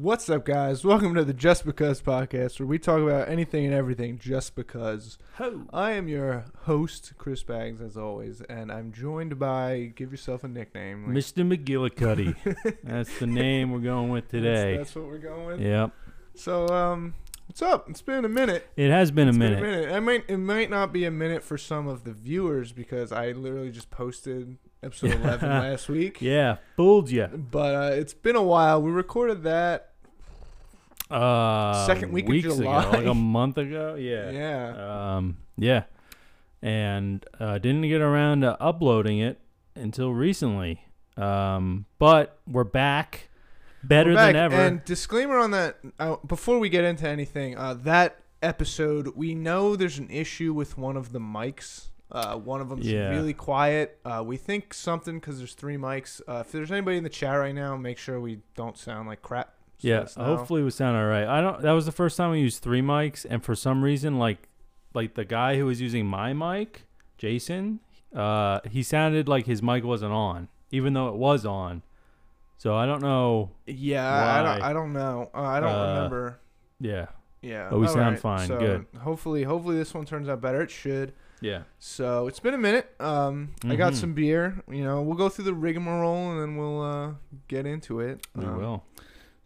What's up, guys? Welcome to the Just Because podcast, where we talk about anything and everything just because. Ho. I am your host, Chris Bags, as always, and I'm joined by. Give yourself a nickname. like- Mr. McGillicuddy. That's the name we're going with today. That's, what we're going with. Yep. So, um, what's up? It's been a minute. It has been a It's minute. Been a minute. I might. It might not be a minute for some of the viewers because I literally just posted episode 11 last week. Yeah, fooled you. But uh, it's been a while. We recorded that. Uh, Second week of July. ago, like a month ago. Yeah. Yeah. Um. Yeah. And uh, didn't get around to uploading it until recently. Um. But we're back, better We're back, than ever. And disclaimer on that uh, before we get into anything, uh, that episode we know there's an issue with one of the mics. Uh, one of them's Yeah. really quiet. Uh, we think something because there's three mics. Uh, if there's anybody in the chat right now, make sure we don't sound like crap. Yeah. Hopefully, we sound all right. I don't. That was the first time we used three mics, and for some reason, like, like the guy who was using my mic, Jason, uh, he sounded like his mic wasn't on, even though it was on. So I don't know. Yeah, I don't. I don't know. Uh, I don't Uh, remember. Yeah. Yeah, but we all sound fine, So good. Hopefully, hopefully this one turns out better. It should. Yeah. So it's been a minute. Um, I got Mhm. some beer. You know, we'll go through the rigmarole and then we'll uh, get into it. We Um, will.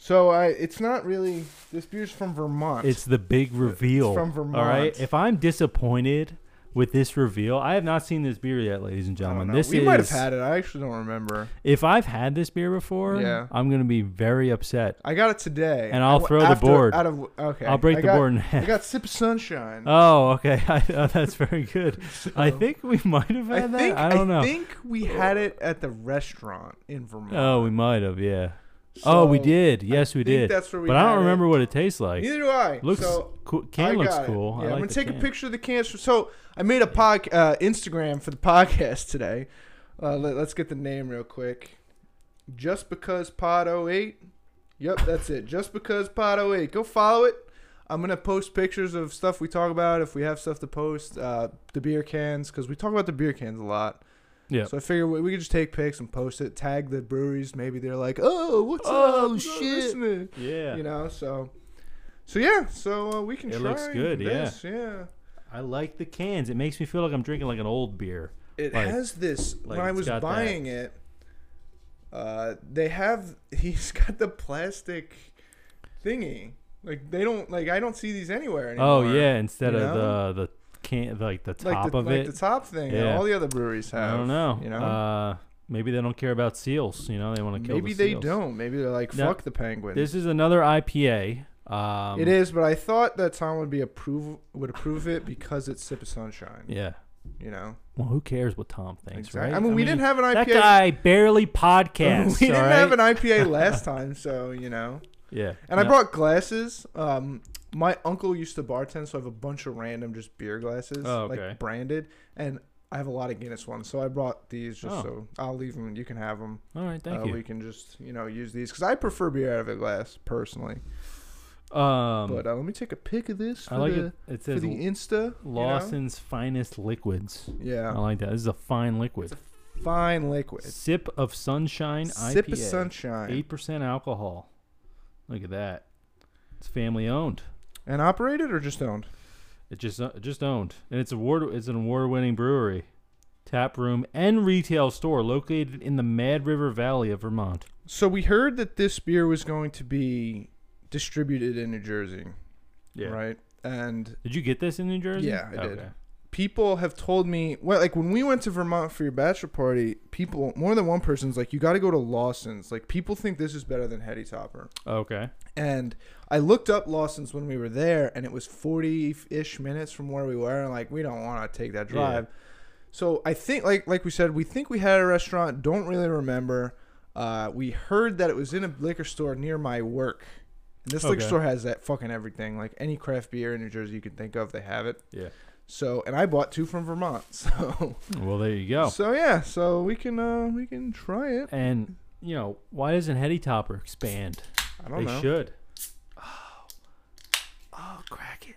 So I, it's not really. This beer's from Vermont. It's the big reveal. from Vermont. All right. If I'm disappointed with this reveal, I have not seen this beer yet, ladies and I gentlemen. know. This we is. might have had it. I actually don't remember. If I've had this beer before, Yeah. I'm gonna be very upset. I got it today. And I'll I- throw the board. Out of okay. I'll break I the got, board in I half. got sip of sunshine. Oh, okay. I, oh, that's very good. I think we might have I had that. think I don't know. I think we had it at the restaurant in Vermont. oh, we might have. Yeah. Oh, we So, did. I Yes, we think did. That's where we But I don't it. remember what it tastes like. Neither do I. Looks so cool. I Can looks it. cool. Yeah, I I'm like gonna take a picture of the cans. So I made a pod uh, Instagram for the podcast today. Uh, let, us get the name real quick. Just because Pod 08. Yep, that's it. Just because Pod 08. Go follow it. I'm gonna post pictures of stuff we talk about if we have stuff to post. Uh, the beer cans because we talk about the beer cans a lot. Yeah. So I figure we, we could just take pics and post it. Tag the breweries. Maybe they're like, "Oh, what's Oh, up? I'm shit." listening." yeah. you know so so yeah so uh, we can It try looks good, yeah. this, yeah I like the cans. It makes me feel like I'm drinking like an old beer. it Like- has this like when i was got that- buying it uh they have he's got the plastic thingy like they don't like i don't see these anywhere anymore oh yeah, instead you of know? the the can like the like top the, of like it. the top thing that Yeah. all the other breweries have I don't know. you know Uh, maybe they don't care about seals. You know, they want to kill. maybe the they seals. don't maybe they're like fuck the penguin This is another IPA. Um, it is but i thought that tom would be approve would approve it because it's sip of sunshine Yeah. you know Well, who cares what Tom thinks, Exactly. right? i mean we didn't have an ipa That guy barely podcasts. we didn't all have an IPA last time, so you know. Yeah. And I No. brought glasses. Um, my uncle used to bartend, so I have a bunch of random just beer glasses, Oh, okay. like branded, and I have a lot of Guinness ones. So I brought these just Oh. so I'll leave them. You can have them. All right. Thank uh, you. We can just you know use these because I prefer beer out of a glass personally. Um, but uh, let me take a pic of this for I like the it. It for says the Insta. you know? Lawson's finest liquids. Yeah, I like that. This is a fine liquid. It's fine liquid. Sip of sunshine Sip IPA. of sunshine. Eight percent alcohol. Look at that. It's family owned. And operated or just owned? It just uh, just owned, and it's award. It's an award-winning brewery, tap room, and retail store located in the Mad River Valley of Vermont. So we heard that this beer was going to be distributed in New Jersey, right? And Did you get this in New Jersey? Yeah, I did. People have told me, well, like when we went to Vermont for your bachelor party, people, more than one person's like, you got to go to Lawson's. Like people think this is better than Heady Topper. Okay. And I looked up Lawson's when we were there, and it was forty-ish minutes from where we were. And like, we don't want to take that Yeah. drive. So I think, like, like we said, we think we had a restaurant. Don't really remember. Uh, we heard that it was in a liquor store near my work. And this liquor store has that fucking everything, like any craft beer in New Jersey you can think of, they have it. Yeah. So, and I bought two from Vermont. So, Well, there you go. so yeah, so we can uh we can try it. And you know, why doesn't Heady Topper expand? I don't They know. should. Oh. Oh, crack it.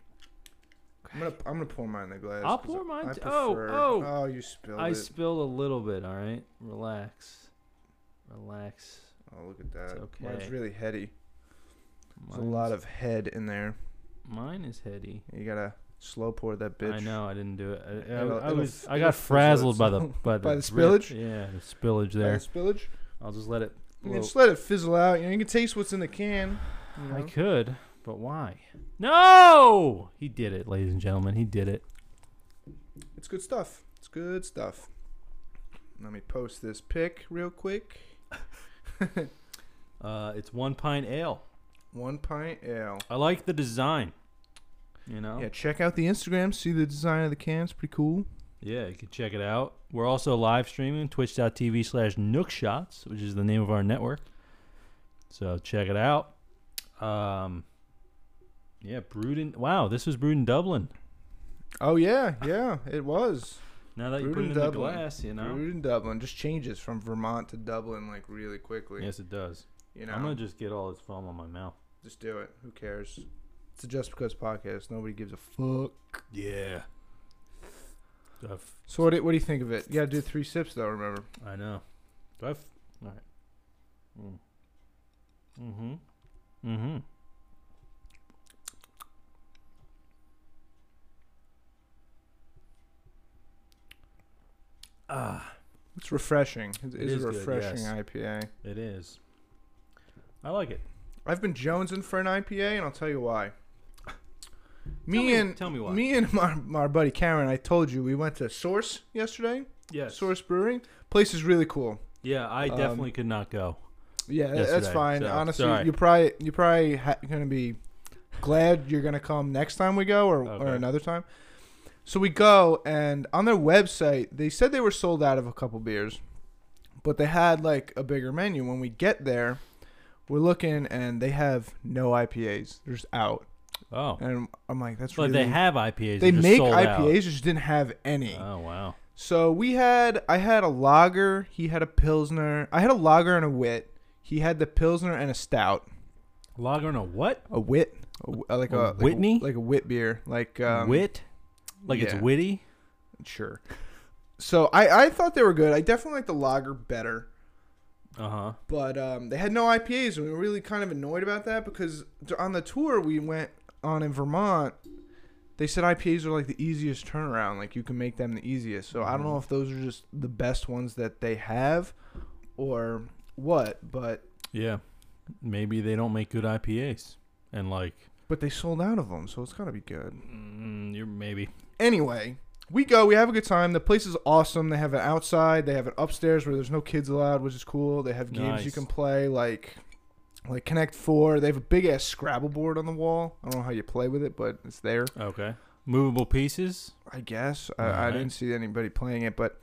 I'm gonna I'm gonna pour mine in the glass. I'll pour mine I. Oh, oh. oh, you spilled I it. spilled a little bit. All right, relax, relax. oh, look at that. It's Mine's really heady. There's a lot of head in there. Mine is heady. You gotta slow pour that bitch. I know. I didn't do it. I, I, It'll- I was. it'll got frazzled by the by the, By the spillage? Yeah, the spillage By there. the spillage. I'll just let it. You can just let it fizzle out. You know, you can taste what's in the can. you I could, but why? No! He did it, ladies and gentlemen. He did it. It's good stuff. It's good stuff. Let me post this pic real quick. Uh, it's one pint ale. One pint ale. I like the design. You know. Yeah, check out the Instagram. See the design of the can. It's pretty cool. Yeah, you can check it out. We're also live streaming twitch.tv slash nookshots, which is the name of our network. So check it out. Um, yeah, brewed in. Wow, this was brewed in Dublin. Oh yeah, yeah, it was. Now that you Brewed put it in in the glass, you know. Brewed in Dublin. Just changes from Vermont to Dublin like really quickly. Yes, it does. You know, I'm gonna just get all this foam on my mouth. just do it. Who cares? It's a Just Because podcast. Nobody gives a fuck. Yeah. So what do, what do you think of it? You gotta do three sips though. Remember? I know. Do I? F- all right. Mm. Mm-hmm. Mm-hmm. Ah, It's refreshing. It, It is, is a good, refreshing yes. IPA. it is. I like it. I've been jonesing for an IPA, and I'll tell you why. Me Tell me- and tell me why. me and my, my buddy Cameron, I told you we went to Source yesterday. Yes. Source Brewing. Place is really cool. Yeah, I Um, definitely could not go. Yeah, tha- that's fine. so, Honestly, sorry. you probably you probably ha- gonna be glad you're gonna come next time we go, or or another time. So we go, and on their website, they said they were sold out of a couple beers, but they had like a bigger menu. When we get there, we're looking, and they have no IPAs. They're just out, Oh, and I'm like, that's but really. they have IPAs. they make. IPAs, just didn't have any. Oh wow. So we had I had a lager, he had a pilsner. I had a lager and a wit. He had the pilsner and a stout. Lager and a what? A wit, a uh, like A a, like a- Whitney? like a wit beer, like um, Wit? Like it's witty? Sure. So I I thought they were good. I definitely like the lager better, Uh huh. but um, they had no IPAs, and we were really kind of annoyed about that because on the tour we went on in Vermont. They said IPAs are like the easiest turnaround, like you can make them the easiest. So I don't Mm-hmm. know if those are just the best ones that they have, or what. But Yeah. Maybe they don't make good IPAs. And like, but they sold out of them, so it's gotta be good. mm, you're maybe. Anyway, we go. We have a good time. The place is awesome. They have it outside. They have it upstairs where there's no kids allowed, which is cool. They have games you can play, like like Connect Four. They have a big ass Scrabble board on the wall. I don't know how you play with it, but it's there. Okay. Movable pieces? I guess I, I didn't see anybody playing it, but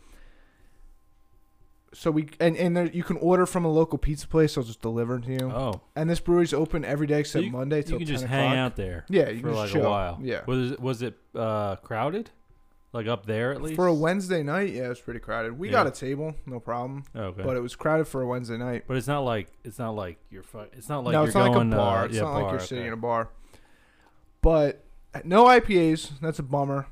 so we and and there, you can order from a local pizza place. They'll just deliver it to you. Oh. And this brewery's open every day except you- Monday till You can 10 just o'clock. hang out there Yeah, you for can like just a while. Yeah. Was it, was it uh, crowded? Like up there at least? For a Wednesday night, yeah, it was pretty crowded. We Yeah. got a table, no problem. Okay. But it was crowded for a Wednesday night. But it's not like it's not like you're fu- it's not like no, you're it's not going like a bar. Uh, it's yeah, not like bar, you're sitting okay. in a bar. But no IPAs. That's a bummer.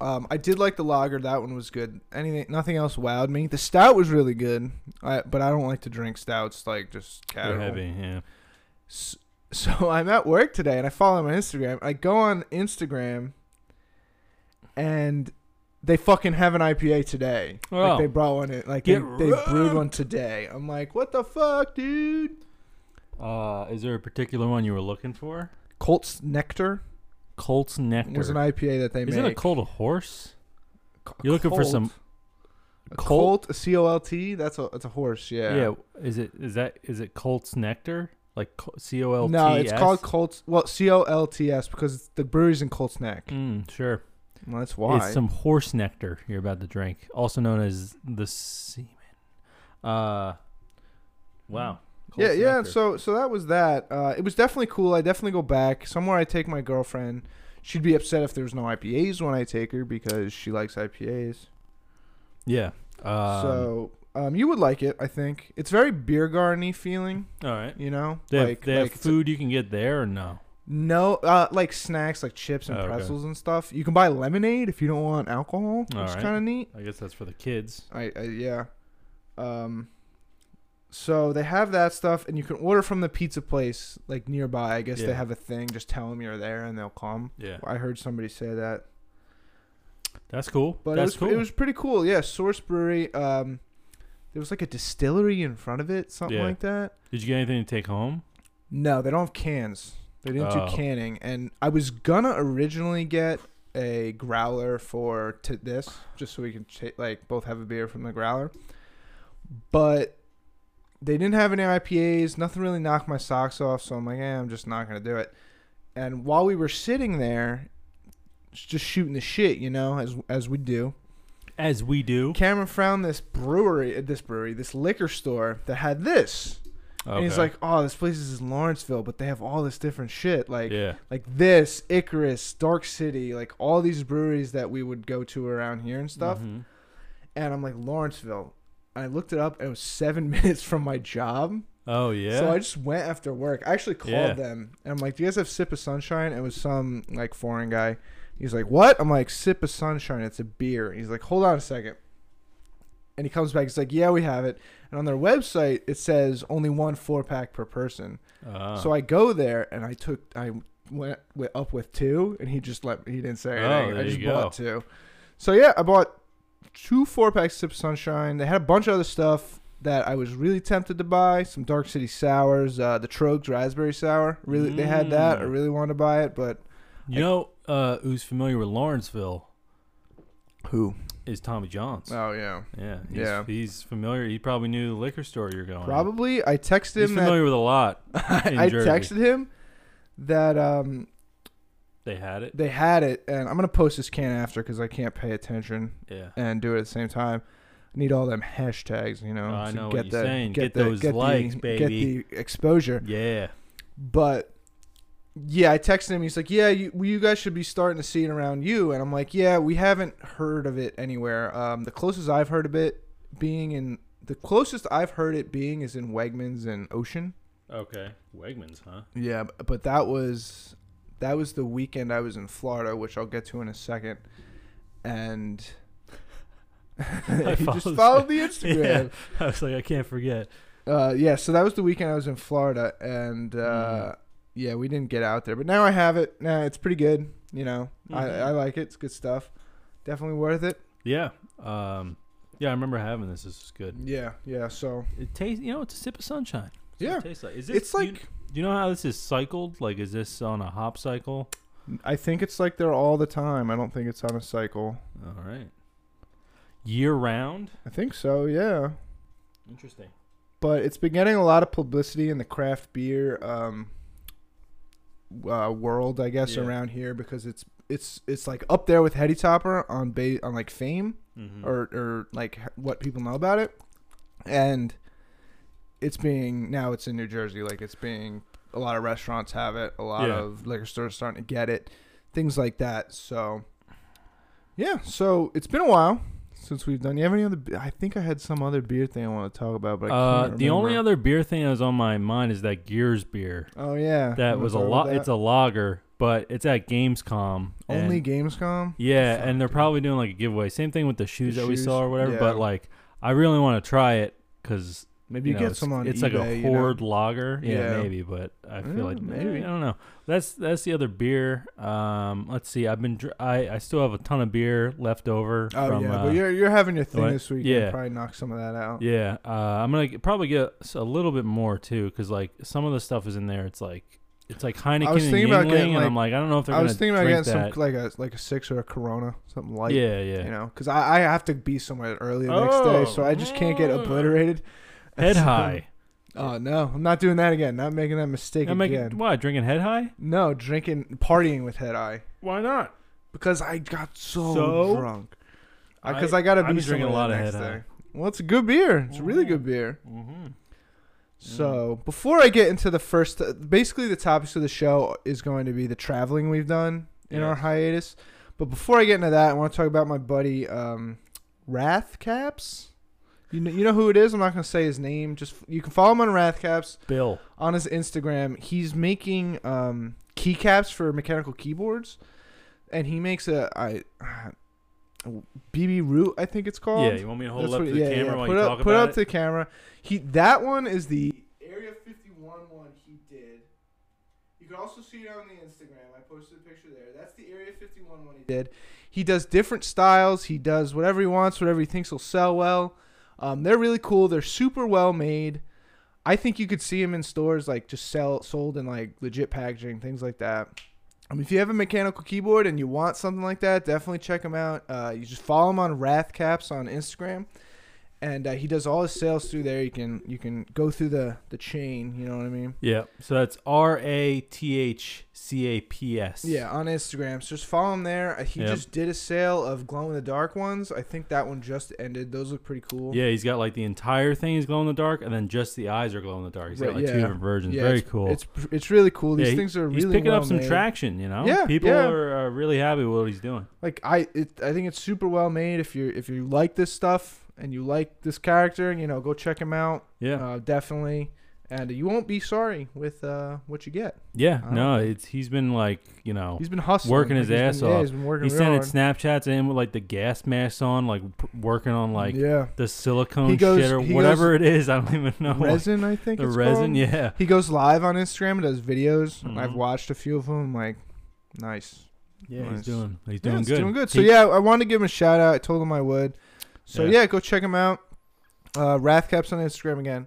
Um, I did like the lager. That one was good. Anything, nothing else wowed me. The stout was really good. I, but I don't like to drink stouts like just They're casual. heavy, yeah. S- So I'm at work today and I follow on Instagram. I go on Instagram and they fucking have an IPA today. Oh. Like they brought one in. Like they, they brewed one today. I'm like, what the fuck, dude? Uh, is there a particular one you were looking for? Colt's Nectar Colt's Nectar. was an IPA that they is made. it a Colt a horse? Co- You're looking for some- a Colt? Colt, a C O L T. That's a that's a horse. Yeah. Yeah. Is it is that is it Colt's Nectar? Like C O L T? No, it's called Colts. Well, C O L T S because the brewery's in Colts Neck. Mm, sure. Well, that's why. It's some horse nectar you're about to drink, also known as the semen. Uh, wow. yeah, Colt's yeah. Nectar. So so that was that. Uh, it was definitely cool. I definitely go back somewhere. I take my girlfriend. She'd be upset if there's no IPAs when I take her because she likes IPAs. yeah. Um, so um, you would like it, I think. It's very beer garden feeling. all right. You know, They have, like they have like a- food you can get there or no? No, uh, like snacks, like chips and Oh, okay. pretzels and stuff. You can buy lemonade if you don't want alcohol, which is Alright. kind of neat. I guess that's for the kids. I, I yeah, um, So they have that stuff, and you can order from the pizza place like nearby. I guess Yeah. they have a thing. Just tell them you're there, and they'll come. Yeah, I heard somebody say that, that's cool. but that's it was cool. it was pretty cool. Yeah, Source Brewery. Um, there was like a distillery in front of it, something Yeah. like that. Did you get anything to take home? No, they don't have cans. They didn't Oh. do canning, and I was gonna originally get a growler for to this, just so we can ch- like both have a beer from the growler. But they didn't have any IPAs. Nothing really knocked my socks off, so I'm like, eh, I'm just not gonna do it. And while we were sitting there, just shooting the shit, you know, as as we do, As we do. Cameron found this brewery, this brewery, this liquor store that had this. And he's like, "Oh, this place is in Lawrenceville, but they have all this different shit, like yeah, like this, Icarus, Dark City, like all these breweries that we would go to around here and stuff." Mhm. And I'm like, "Lawrenceville." And I looked it up, and it was seven minutes from my job. Oh yeah. So I just went after work. I actually called Yeah. them, and I'm like, "Do you guys have Sip of Sunshine?" It was some like foreign guy. He's like, "What?" I'm like, "Sip of Sunshine. It's a beer." He's like, "Hold on a second. And he comes back. He's like, "Yeah, we have it." And on their website, it says only one four pack per person. Ah. So I go there and I took I went with, up with two, and he just let he didn't say Oh, anything. I just bought two. So yeah, I bought two four packs of Sunshine. They had a bunch of other stuff that I was really tempted to buy. Some Dark City sours, uh, the Trogs Raspberry Sour. Really, they had that. I Mm. really wanted to buy it, but you know uh, who's familiar with Lawrenceville who? Is Tommy Johns. Oh yeah, yeah, he's, yeah. He's familiar. He probably knew the liquor store you're going. probably. I texted He's him that familiar with a lot. in I Jersey. texted him that um They had it. they had it, and I'm gonna post this can after because I can't pay attention. Yeah. and do it at the same time. Need all them hashtags, you know. Oh, I to know what you're the, saying. Get, Get the, those get likes, the, baby. Get the exposure. Yeah. But yeah, I texted him. He's like, "Yeah, you, you guys should be starting to see it around you." And I'm like, "Yeah, we haven't heard of it anywhere. Um, the closest I've heard of it being in the closest I've heard it being is in Wegmans and Ocean. Okay. Wegmans, huh? Yeah, but that was that was the weekend I was in Florida, which I'll get to in a second. And you just followed- the Instagram. I was like, I can't forget. Uh, yeah, so that was the weekend I was in Florida, and uh, Mm. Yeah, we didn't get out there, but now I have it. Nah, it's pretty good. You know, I, Mhm. I like it. It's good stuff. Definitely worth it. Yeah. Um. Yeah, I remember having this. This is good. Yeah, yeah. So It tastes. You know, it's a sip of sunshine. That's Yeah. It tastes like. Is this, it's do like You, do you know how this is cycled? Like, is this on a hop cycle? I think it's like there all the time. I don't think it's on a cycle. All right. Year round. I think so. Yeah. Interesting. but it's been getting a lot of publicity in the craft beer um, uh, world, I guess, Yeah. around here because it's it's it's like up there with Heady Topper on ba- on like fame Mm-hmm. or or like what people know about it, and it's being now it's in New Jersey, like it's being a lot of restaurants have it, a lot Yeah. of liquor stores starting to get it, things like that. So yeah, so it's been a while. Since we've done, you have any other? I think I had some other beer thing I want to talk about, but I Uh, can't the only other beer thing that was on my mind is that Gears beer. Oh yeah, That was a lot. It's a lager, but it's at Gamescom. only and- Gamescom. Yeah, Fuck, and they're dude. probably doing like a giveaway. Same thing with the shoes The that we saw or whatever. Yeah. But like, I really want to try it because Maybe you know, get it's, some on it's eBay. like a you know? horde lager. Yeah, Yeah. maybe. But I feel Yeah, like maybe. I don't know. That's that's the other beer. Um, let's see. I've been dr- I I still have a ton of beer left over. Oh from, yeah, uh, but you're you're having your thing what? this week. Yeah. probably knock some of that out. Yeah, uh, I'm gonna get, probably get a little bit more too, because like some of the stuff is in there. It's like it's like Heineken was and thinking about Yuengling, getting, and I'm like, I don't know if they're I was thinking about getting that. some like a like a six or a Corona, something light. yeah, yeah. You know, because I, I have to be somewhere early the next day, so I just can't get Oh. obliterated. Head high. Oh no, I'm not doing that again. Not making that mistake I'm again. making what? Drinking head high? no, drinking, partying with head high Why not? because I got so, So? drunk. Because I, gotta I've be drinking a lot of next Head day. High. Well, it's a good beer. It's a really good beer. Mm-hmm. So before I get into the first, basically the topics of the show is going to be the traveling we've done in our Yes. hiatus. But before I get into that, I want to talk about my buddy um, Wrath Caps. You know, you know who it is. I'm not going to say his name. Just you can follow him on Wrath Caps Bill. on his Instagram. He's making um, keycaps for mechanical keyboards, and he makes a I. BB Root, I think it's called. Yeah, you want me to hold That's up what- to the yeah, yeah, camera while put you it talk up, put it about up it? to the camera. He that one is the Area 51 one he did. You can also see it on the Instagram. I posted a picture there. That's the Area 51 one he did. He does different styles. He does whatever he wants, whatever he thinks will sell well. Um, they're really cool. They're super well made. I think you could see them in stores like just sell sold in like legit packaging, things like that. Mean, if you have a mechanical keyboard and you want something like that, definitely check them out. Uh, you just follow them on Wrathcaps on Instagram, and uh, he does all his sales through there. You can you can go through the the chain. You know what I mean? Yeah. So that's R A T H C A P S. Yeah, on Instagram. So just follow him there. Uh, He Yep. just did a sale of glow in the dark ones. I think that one just ended. Those look pretty cool. Yeah, he's got like the entire thing is glow in the dark, and then just the eyes are glow in the dark. He's got Right, like two different versions. Yeah, Very it's, cool. It's it's really cool. These Yeah, things are he's really He's picking up some made. traction. You know, Yeah, people yeah. Are, are really happy with what he's doing. like I it, I think it's super well made. If you if you like this stuff and you like this character, you know, go check him out. Yeah, Uh, definitely, and you won't be sorry with uh, what you get. yeah. I No, it's he's been like you know He's been hustling, Working Like, his ass been, Yeah, off. he's been working he's real sending hard. Snapchats in with like the gas masks on, like p- working on like yeah, the silicone goes- shit or whatever it is. I don't even know. resin. I think the it's resin, called. yeah. He goes live on Instagram and does videos. I've Mhm. watched a few of them. Like, nice. Yeah, Nice. he's doing he's doing it's good. doing good. So He- yeah, I wanted to give him a shout out. I told him I would. So Yeah. yeah, go check him out. Uh, Wrathcaps on Instagram again.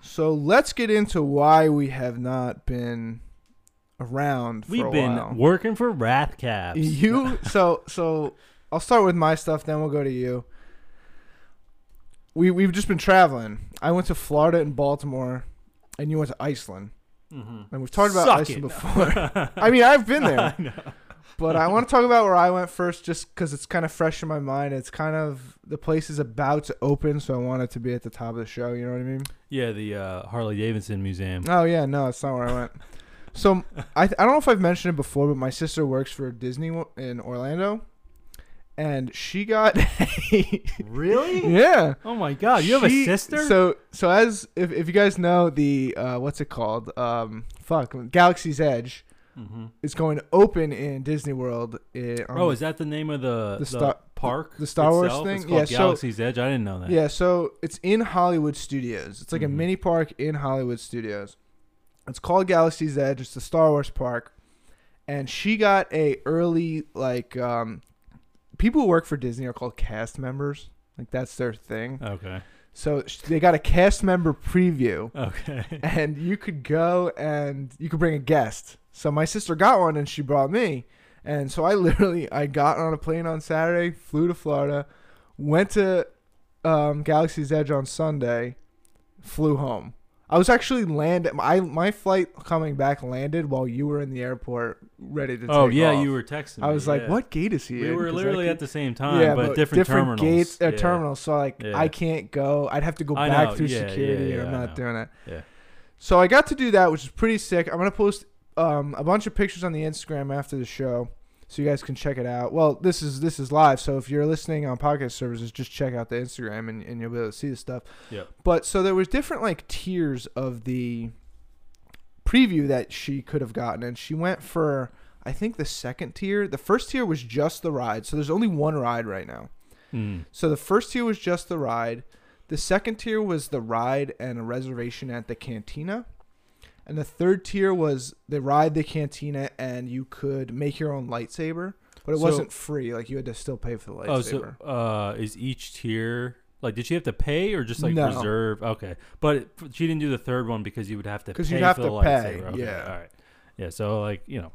So let's get into why we have not been around we've a been while. working for Wrathcaps. You so so I'll start with my stuff, then we'll go to you. We we've just been traveling. I went to Florida and Baltimore, and you went to Iceland. Mhm. And we've talked about Suck Iceland it. before. I mean, I've been there. I know. But I want to talk about where I went first, just because it's kind of fresh in my mind. It's kind of the place is about to open, so I want it to be at the top of the show. You know what I mean? Yeah, the uh, Harley Davidson Museum. Oh yeah, no, it's not where I went. So I I don't know if I've mentioned it before, but my sister works for Disney in Orlando, and she got Really? yeah. Oh my God! You have a sister? So so as if if you guys know the uh, what's it called? Um, fuck, Galaxy's Edge hmm is going to open in Disney World. eh, on Oh, is that the name of the the the, Star- park? the Star Wars thing? It's called Yeah, so- Galaxy's Edge. I didn't know that. Yeah, so it's in Hollywood Studios. It's like a Mhm. mini park in Hollywood Studios. It's called Galaxy's Edge. It's the Star Wars park. And she got a early like um people who work for Disney are called cast members. Like that's their thing. Okay. So they got a cast member preview Okay. and you could go and you could bring a guest. So my sister got one and she brought me. And so I literally I got on a plane on Saturday, flew to Florida, went to um, Galaxy's Edge on Sunday, flew home. I was actually landed. My my flight coming back landed while you were in the airport, ready to. oh yeah, off. you were texting. I me, was like, yeah. "What gate is he We in?" were literally at the same time, yeah, but, different, terminals. gates, uh, Yeah. terminals. So like, Yeah. I can't go. I'd have to go I back know, through security, and I'm not doing it. Yeah. So I got to do that, which is pretty sick. I'm gonna post um, a bunch of pictures on the Instagram after the show, so you guys can check it out. Well, this is this is live, so if you're listening on podcast services, just check out the Instagram and, and you'll be able to see the stuff. Yeah. But so there was different like tiers of the preview that she could have gotten, and she went for I think the second tier. The first tier was just the ride, so there's only one ride right now. Mm. So the first tier was just the ride. The second tier was the ride and a reservation at the cantina. And the third tier was the ride, the cantina, and you could make your own lightsaber, but it So- wasn't free. Like you had to still pay for the lightsaber. Oh, so uh, is each tier like? Did she have to pay or just like No. reserve? Okay, but it, she didn't do the third one because you would have to 'Cause pay you'd have for to the pay, lightsaber. Okay, yeah. all right. Yeah, so like you know,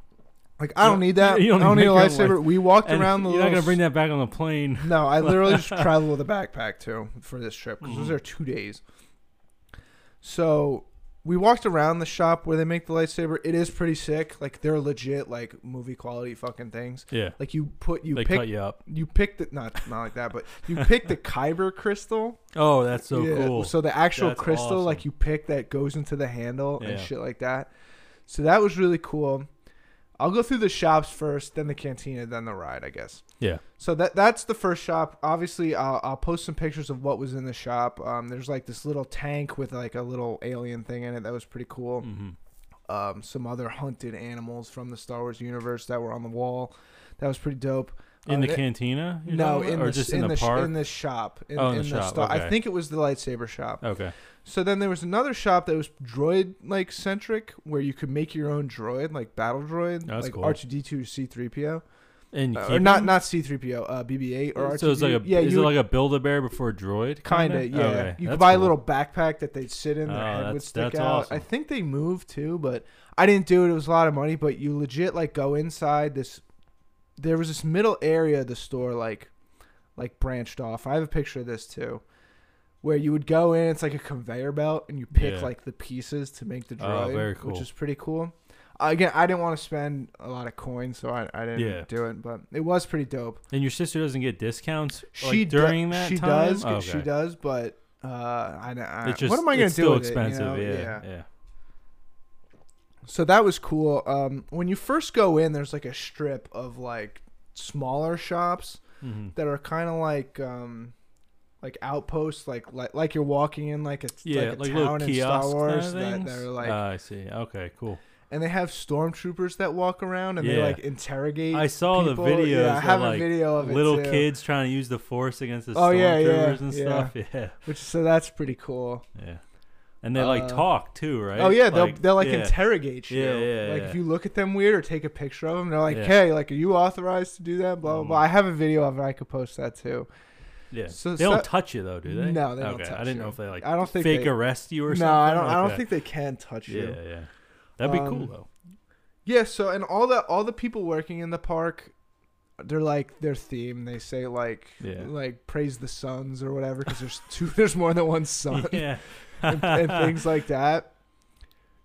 like I don't need that. you don't I don't need a make your lightsaber. We walked and around the. you're not little gonna bring that back on the plane. No, I literally just traveled with a backpack too for this trip because was Mhm. there two days. So we walked around the shop where they make the lightsaber. It is pretty sick. Like they're legit, like movie quality fucking things. Yeah, Like you put you they pick cut you up. you pick the not not like that, but you pick the kyber crystal. Oh, that's so Yeah, cool. So the actual That's crystal, awesome. like you pick that goes into the handle and shit like that. So that was really cool. I'll go through the shops first, then the cantina, then the ride, I guess. Yeah, So that that's the first shop. Obviously, I'll, I'll post some pictures of what was in the shop. Um, there's like this little tank with like a little alien thing in it that was pretty cool. hmm Um, some other hunted animals from the Star Wars universe that were on the wall. That was pretty dope. In Uh, the cantina? no, in or the, just in, in, the, sh- park? in the shop. In, Oh, in the in shop, store. I think it was the lightsaber shop. okay. So then there was another shop that was droid like centric, where you could make your own droid, like battle droid, That's like cool. R two D two C three PO, And you or keep not them? not C three PO, uh, BB eight or R two. so it's like a yeah, is you it would- like a build a bear before a droid? Kind Kinda? yeah. Okay, You could that's buy a cool. little backpack that they'd sit in. Their Oh, head would that's- stick that's out. awesome. I think they moved too, but I didn't do it. It was a lot of money. But you legit like go inside this. There was this middle area of the store, like, like branched off. I have a picture of this too, where you would go in. It's like a conveyor belt, and you pick Yeah. like the pieces to make the Oh, droid, very which cool. is pretty cool. Uh, again, I didn't want to spend a lot of coins, so I, I didn't Yeah. do it. But it was pretty dope. And your sister doesn't get discounts like, She do- during that she time? does. Okay. She does, but uh, I, I It's just what am I gonna it's do still with it, you expensive, know? yeah, yeah. So that was cool. Um, when you first go in, there's like a strip of like smaller shops hmm that are kind of like um, like outposts, like like like you're walking in like a Yeah, like a like town in Star kind Wars of that, that are like, Ah, I see. Okay, cool. And they have stormtroopers that walk around and they like interrogate. I saw people. the videos Yeah, I have of a video of it little kids trying to use the force against the Oh, yeah, yeah, stormtroopers and stuff. Yeah, which so that's pretty cool. yeah. And they like Uh, talk too, right? Oh yeah, they'll they'll like yeah. interrogate you. Yeah, yeah, like yeah. if you look at them weird or take a picture of them, they're like, Yeah. "Hey, like, are you authorized to do that?" Blah blah Mm. blah. I have a video of it. I could post that too. Yeah. So- they don't so- touch you though, do they? No, they don't okay. touch I didn't you. know if they like I don't think fake they, arrest you or No, something. I don't. I don't think they can touch you. Yeah, yeah. That'd be cool Um, though. Yeah. So and all the all the people working in the park, they're like their theme. They say like Yeah. like praise the suns or whatever because there's two. There's more than one sun yeah. and, and things like that.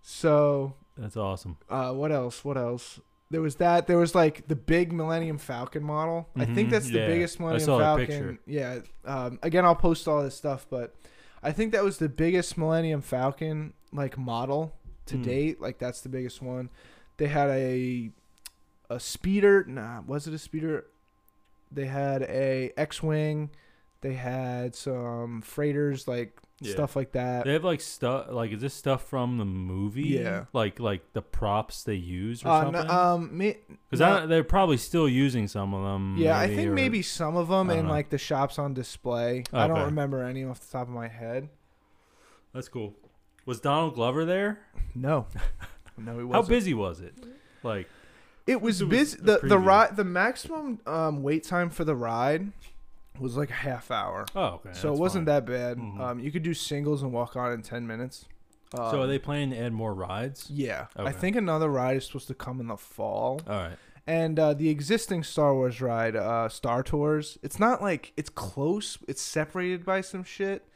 So That's awesome. uh, what else? What else? There was that. There was like the big Millennium Falcon model. I think Mhm, that's the yeah. biggest I Millennium Falcon. picture. Yeah. Um, again, I'll post all this stuff, but I think that was the biggest Millennium Falcon like model to Mm. date. Like that's the biggest one. They had a a speeder. Nah, was it a speeder? They had a X-wing. They had some freighters, like Yeah. stuff like that. They have like stuff. Like, is this stuff from the movie? Yeah. Like, like the props they use or Uh, something. n- um, Because no- they're probably still using some of them. Yeah, I think or- maybe some of them in know. like the shops on display. I don't remember any off the top of my head. That's cool. Was Donald Glover there? No, no, he wasn't. How busy was it? Like, It was It was busy. a The the ride, the maximum um, wait time for the ride was like a half hour, oh, okay. so it wasn't fine. that bad. Mhm. Um, you could do singles and walk on in ten minutes. Um, So are they planning to add more rides? Yeah, I think another ride is supposed to come in the fall. All right. And uh, the existing Star Wars ride, uh, Star Tours, it's not like it's close. It's separated by some shit.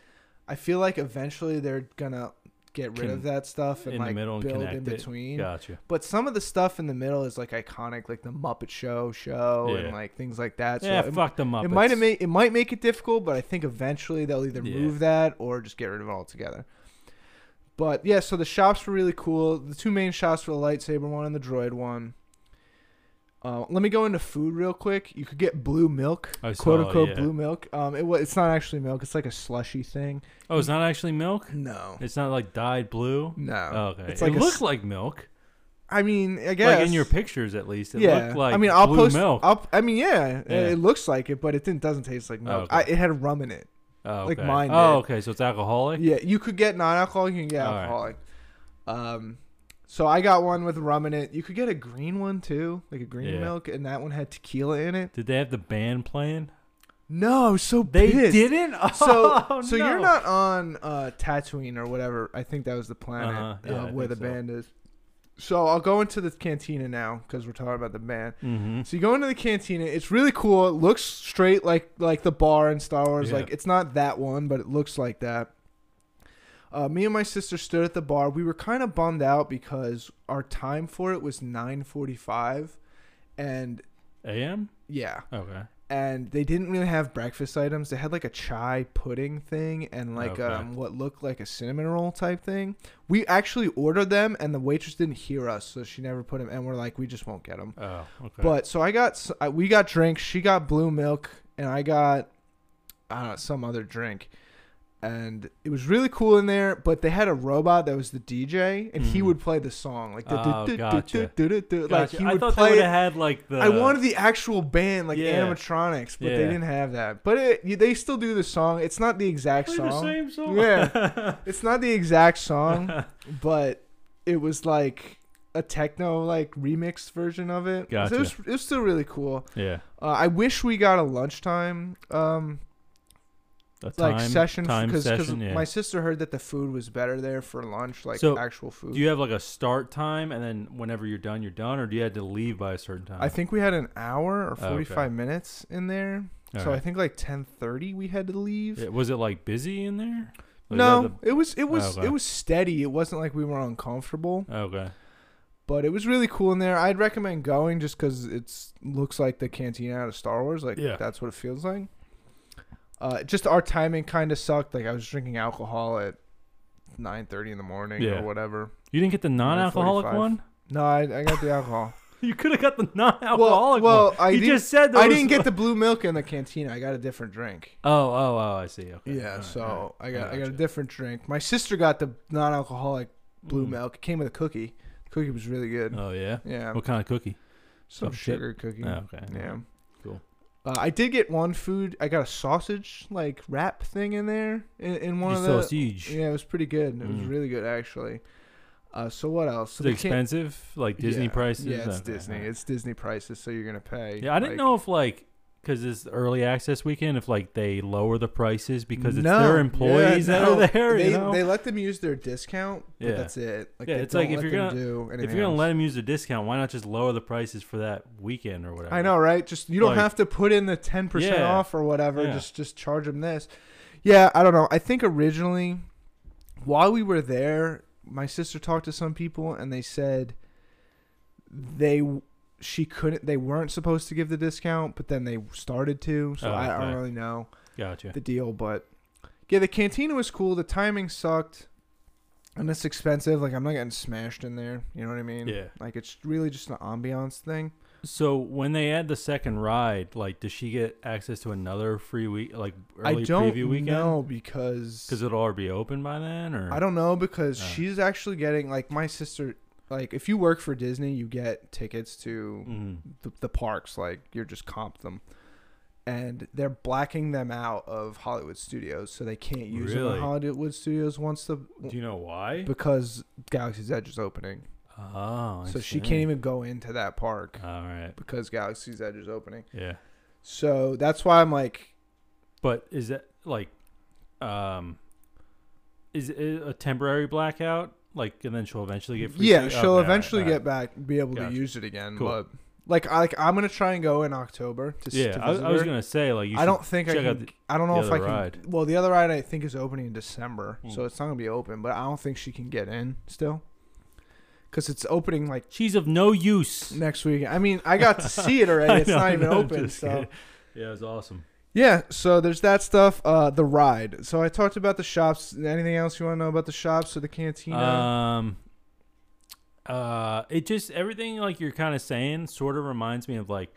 I feel like eventually they're gonna get rid Can- of that stuff and in the like middle and build connect in it. between. Gotcha. But some of the stuff in the middle is like iconic, like the Muppet Show show Yeah. and like things like that. So yeah, it, fuck them up. it might have made it might make it difficult, but I think eventually they'll either Yeah. move that or just get rid of it altogether. But yeah, so the shops were really cool. The two main shops were the lightsaber one and the droid one. Uh, let me go into food real quick. You could get blue milk, I quote unquote yeah. blue milk. Um, it it's not actually milk. It's like a slushy thing. Oh, it's not actually milk. No, It's not like dyed blue. no. Oh, okay. It's like it a looked like milk. I mean, I guess Like in your pictures, at least, it yeah. looked like I mean, I'll blue post. milk. I'll, I mean, yeah, Yeah. it looks like it, but it didn't. Doesn't taste like milk. okay. I, it had rum in it. oh, like okay. mine Oh, did. okay. So it's alcoholic. Yeah, you could get non-alcoholic. You can get All right. alcoholic. Um, so I got one with rum in it. You could get a green one too, like a green Yeah. milk, and that one had tequila in it. Did they have the band playing? No, I was so They pissed. didn't. So, Oh, so you're no. not on uh, Tatooine or whatever. I think that was the planet Uh-huh. Yeah, uh, I where the think so. band is. So I'll go into the cantina now because we're talking about the band. Mm-hmm. So you go into the cantina. It's really cool. It looks straight like like the bar in Star Wars. Yeah. Like it's not that one, but it looks like that. Uh, me and my sister stood at the bar. We were kind of bummed out because our time for it was 9:45, and A.M. yeah, Okay. and they didn't really have breakfast items. They had like a chai pudding thing and like Okay. um, what looked like a cinnamon roll type thing. We actually ordered them, and the waitress didn't hear us, so she never put them. And we're like, we just won't get them. Oh, okay. But so I got uh, we got drinks. She got blue milk, and I got I don't know some other drink. And it was really cool in there. But they had a robot that was the DJ, and he Mhm. would play the song like the Oh, gotcha. like Gotcha. he I would thought they play would it. had like the. I wanted the actual band, like Yeah. animatronics, but they Yeah. didn't have that. But it, you- they still do the song. It's not the exact Play the song. same song. Yeah. It's not the exact song, but it was like a techno like remixed version of it. So Gotcha. it was it was still really cool. yeah. Uh, I wish we got a lunchtime um A like time, session time because session. Yeah. my sister heard that the food was better there for lunch, like So, actual food. do you have like a start time, and then whenever you're done, you're done, or do you have to leave by a certain time? I think we had an hour or Oh, okay. forty five minutes in there. All so I think like ten thirty we had to leave. Yeah, was it like busy in there? Like, no, that it was it oh, was okay. it was steady. It wasn't like we were uncomfortable, the- okay. but it was really cool in there. I'd recommend going just because it's looks like the cantina out of Star Wars. Like Yeah. that's what it feels like. Uh, just our timing kind of sucked. Like I was drinking alcohol at nine thirty in the morning Yeah. or whatever. You didn't get the non-alcoholic 9:45. one. No, I, I got the alcohol. You could have got the non-alcoholic well, one. I didn't- just said there I was- didn't get the blue milk in the cantina. I got a different drink. Oh, oh, oh! I see. Okay. Yeah, All right, so all. I got I got a gotcha. different drink. My sister got the non-alcoholic blue Mm. milk. It came with a cookie. The cookie was really good. Oh yeah. yeah, What kind of cookie? some chip? sugar cookie. Oh, okay. Yeah. Uh, I did get one food. I got a sausage like wrap thing in there in, in one You of the. sausage. Yeah, it was pretty good. It was Mm. really good actually. Uh, so what else? So Is it they can't- expensive? Like Disney Yeah. prices? Yeah, it's Disney. It's Disney prices, so you're gonna pay. Yeah, I didn't like- know if like because it's early access weekend, if like they lower the prices because it's No, their yeah, employees that are there. They, you know? they let them use their discount, but Yeah. that's it. Like, Yeah, they it's like if let you're them gonna- do if you're gonna else. let them use a discount, why not just lower the prices for that weekend or whatever? I know, right? Just you don't Like- have to put in the ten percent Yeah. off or whatever. Yeah. Just just charge them this. Yeah, I don't know. I think originally, while we were there, my sister talked to some people and they said they she couldn't. They weren't supposed to give the discount, but then they started to. So Oh, I, I don't really know Gotcha. the deal, but yeah, the cantina was cool. The timing sucked. And it's expensive. Like I'm not getting smashed in there. You know what I mean? Yeah. Like it's really just an ambiance thing. So when they add the second ride, like, does she get access to another free week, like early I don't preview weekend? know because Because it'll already be open by then, or I don't know because Oh. she's actually getting like my sister. Like if you work for Disney, you get tickets to Mhm. the, the parks. Like you're just comp them, and they're blacking them out of Hollywood Studios, so they can't use them in Hollywood Studios once the Do you know why? because Galaxy's Edge is opening. Oh, I so she can't even go into that park All right. because Galaxy's Edge is opening. Yeah. So that's why I'm like, But is that like, um, is it a temporary blackout? Like, and then she'll eventually get free. yeah, she'll Okay, eventually all right, get back, be able Gotcha. to use it again. Cool. But like, I, like I'm gonna try and go in October to. Yeah, to I, I was gonna say like. I don't think I can. the- I don't know if I can. ride. Well, the other ride I think is opening in December, Hmm. so it's not gonna be open. But I don't think she can get in still, because it's opening like She's of no use. next week. I mean, I got to see it already. It's know, not even open. So kidding. Yeah, it was awesome. Yeah, so there's that stuff. Uh, the ride. So I talked about the shops. Anything else you want to know about the shops or the cantina? Um, uh, it just everything like you're kind of saying sort of reminds me of like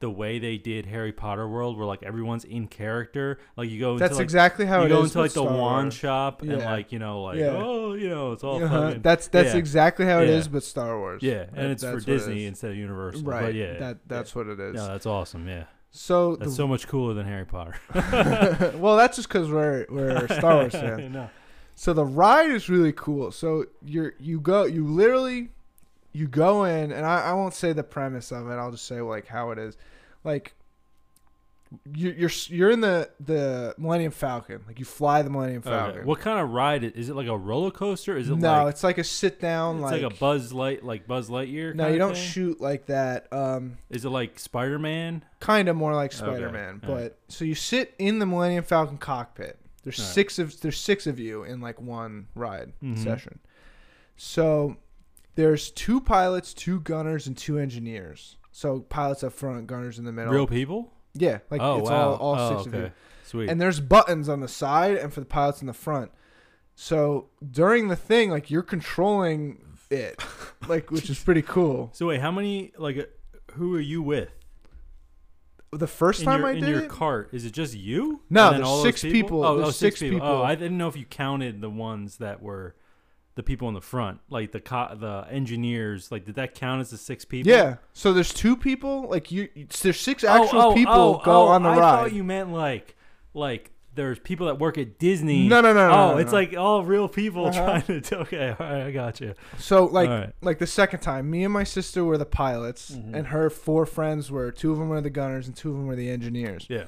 the way they did Harry Potter World, where like everyone's in character. Like you go into That's like, exactly how you it go is into like the Star wand Wars. shop and like you know like Yeah. oh you know it's all Uh-huh. That's that's yeah. exactly how it Yeah. is, but Star Wars. yeah, and it's for what it Disney instead of Universal. Right. But yeah, That that's what it is. yeah, that's awesome. Yeah, So that's the, so much cooler than Harry Potter. well, that's just because we're we're Star Wars fans. know. So the ride is really cool. So you're you go you literally you go in, and I, I won't say the premise of it. I'll just say like how it is. Like you're you're in the the Millennium Falcon. Like you fly the Millennium Falcon. Okay. What kind of ride is, is it? Like a roller coaster? Is it no, like it's like a sit down. it's like, like, a Buzz Light, like Buzz Lightyear? No, kinda you don't thing? shoot like that. Um, Is it like Spider Man? kind of more like Spider Man. But alright. so you sit in the Millennium Falcon cockpit. There's Alright. six of there's six of you in like one ride Mhm. session. So there's two pilots, two gunners, and two engineers. So pilots up front, gunners in the middle. Real people? Yeah, like oh it's wow! all all oh, six of okay. you. Sweet. And there's buttons on the side and for the pilots in the front. So during the thing, like you're controlling it, like which is pretty cool. so wait, how many? Like, uh, who are you with? the first in time your, I in did your it, cart, is it just you? No, there's six people. Oh, There's oh, six people. people. Oh, I didn't know if you counted the ones that were the people in the front, like the co- the engineers. Like, did that count as the six people? yeah. So there's two people. Like you, there's six actual oh, people oh, go oh, on the I ride. thought you meant like, like there's people that work at Disney. No, no, no, no, Oh, no, it's no. like all real people Uh-huh. trying to. Okay, all right, I got you. So like right. like the second time, me and my sister were the pilots, Mhm. and her four friends were two of them were the gunners and two of them were the engineers. Yeah.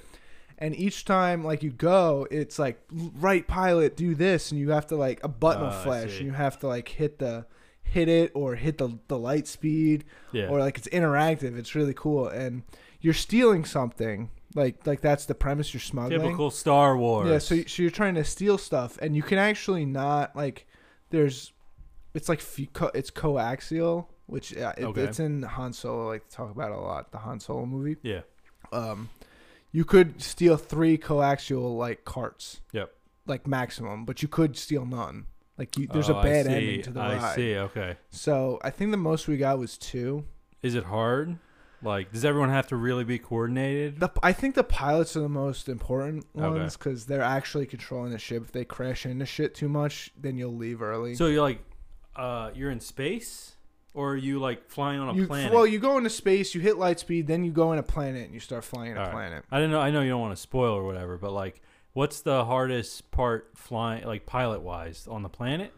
And each time like you go, it's like right pilot do this, and you have to like a button will Oh, I flash, see. and you have to like hit the hit it or hit the the light speed Yeah. or like it's interactive. It's really cool, and you're stealing something. Like like that's the premise you're smuggling. Typical Star Wars. Yeah, so so you're trying to steal stuff, and you can actually not like. There's, it's like fe- co- it's coaxium, which uh, it, Okay. it's in Han Solo. Like to talk about it a lot. The Han Solo movie. yeah. Um, you could steal three coaxium like carts. Yep. Like maximum, but you could steal none. Like you, there's Oh, a I bad ending to the I ride. see. Okay. So I think the most we got was two. Is it hard? Like, does everyone have to really be coordinated? The, I think the pilots are the most important ones because they're actually controlling the ship. If they crash into shit too much, then you'll leave early. So you're like, uh, you're in space, or are you like flying on a you, planet? Well, you go into space, you hit light speed, then you go in a planet and you start flying in a All right. planet. I don't know. I know you don't want to spoil or whatever, but like, what's the hardest part flying, like pilot wise, on the planet?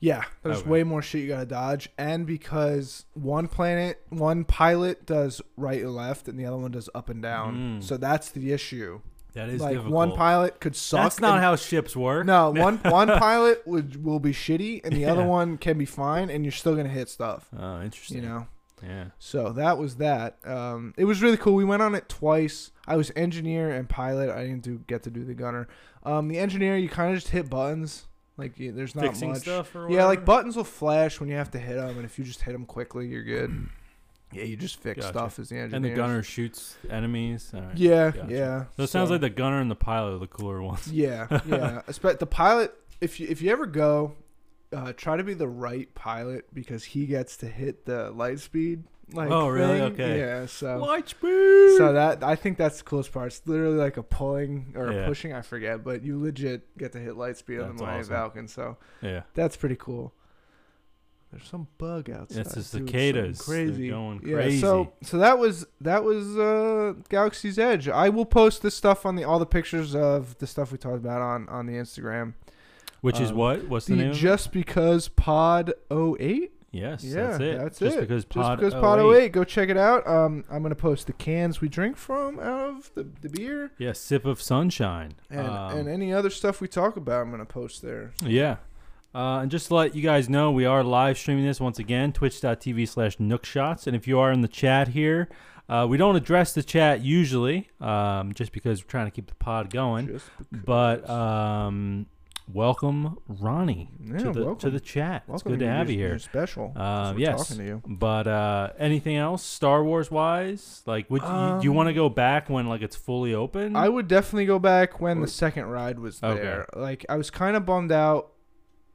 Yeah, there's Okay. way more shit you gotta dodge, and because one planet, one pilot does right or left, and the other one does up and down. Mm. So that's the issue. That is like difficult. one pilot could suck. That's not and- how ships work. No, one one pilot would will be shitty, and the other one can be fine, and you're still gonna hit stuff. Oh, interesting. You know. Yeah. So that was that. Um, it was really cool. We went on it twice. I was engineer and pilot. I didn't do get to do the gunner. Um, the engineer, you kind of just hit buttons. Like you, there's not Fixing much. Yeah, like buttons will flash when you have to hit them, and if you just hit them quickly, you're good. Yeah, you just fix Gotcha. stuff as the engineer. And the gunner shoots enemies. All right. Yeah, Gotcha. yeah. So it sounds like the gunner and the pilot are the cooler ones. Yeah, yeah. Espe- the pilot, if you if you ever go, uh, try to be the right pilot because he gets to hit the light speed. Like Oh, really? thing. Okay. Yeah. So Light speed. so that I think that's the coolest part. It's literally like a pulling or Yeah. a pushing. I forget, but you legit get to hit light speed on That's the Millennium awesome. Falcon. So yeah. that's pretty cool. There's some bug outside. It's the cicadas. They're Crazy. going Yeah, crazy. so so that was that was uh, Galaxy's Edge. I will post this stuff on the all the pictures of the stuff we talked about on on the Instagram. Which is um, what? What's the, The name? just because Pod 08. yes, Yeah, that's it. that's just it. because Just pod, because 08. Pod 08. Go check it out. Um, I'm gonna post the cans we drink from out of the, the beer Yeah, sip of sunshine. and Um, and any other stuff we talk about. I'm gonna post there. Yeah. Uh, and just to let you guys know, we are live streaming this once again, twitch.tv slash nookshots. And if you are in the chat here, uh, we don't address the chat usually, um, just because we're trying to keep the pod going. But um, welcome, Ronnie, Yeah, to, the, to the chat. Welcome. it's good to You're- have you here. you're special. Uh, yes. Talking to you. But uh, anything else, Star Wars wise? Like, would you, do you Um, want to go back when like it's fully open? I would definitely go back when the second ride was there. Okay. there. Like I was kind of bummed out.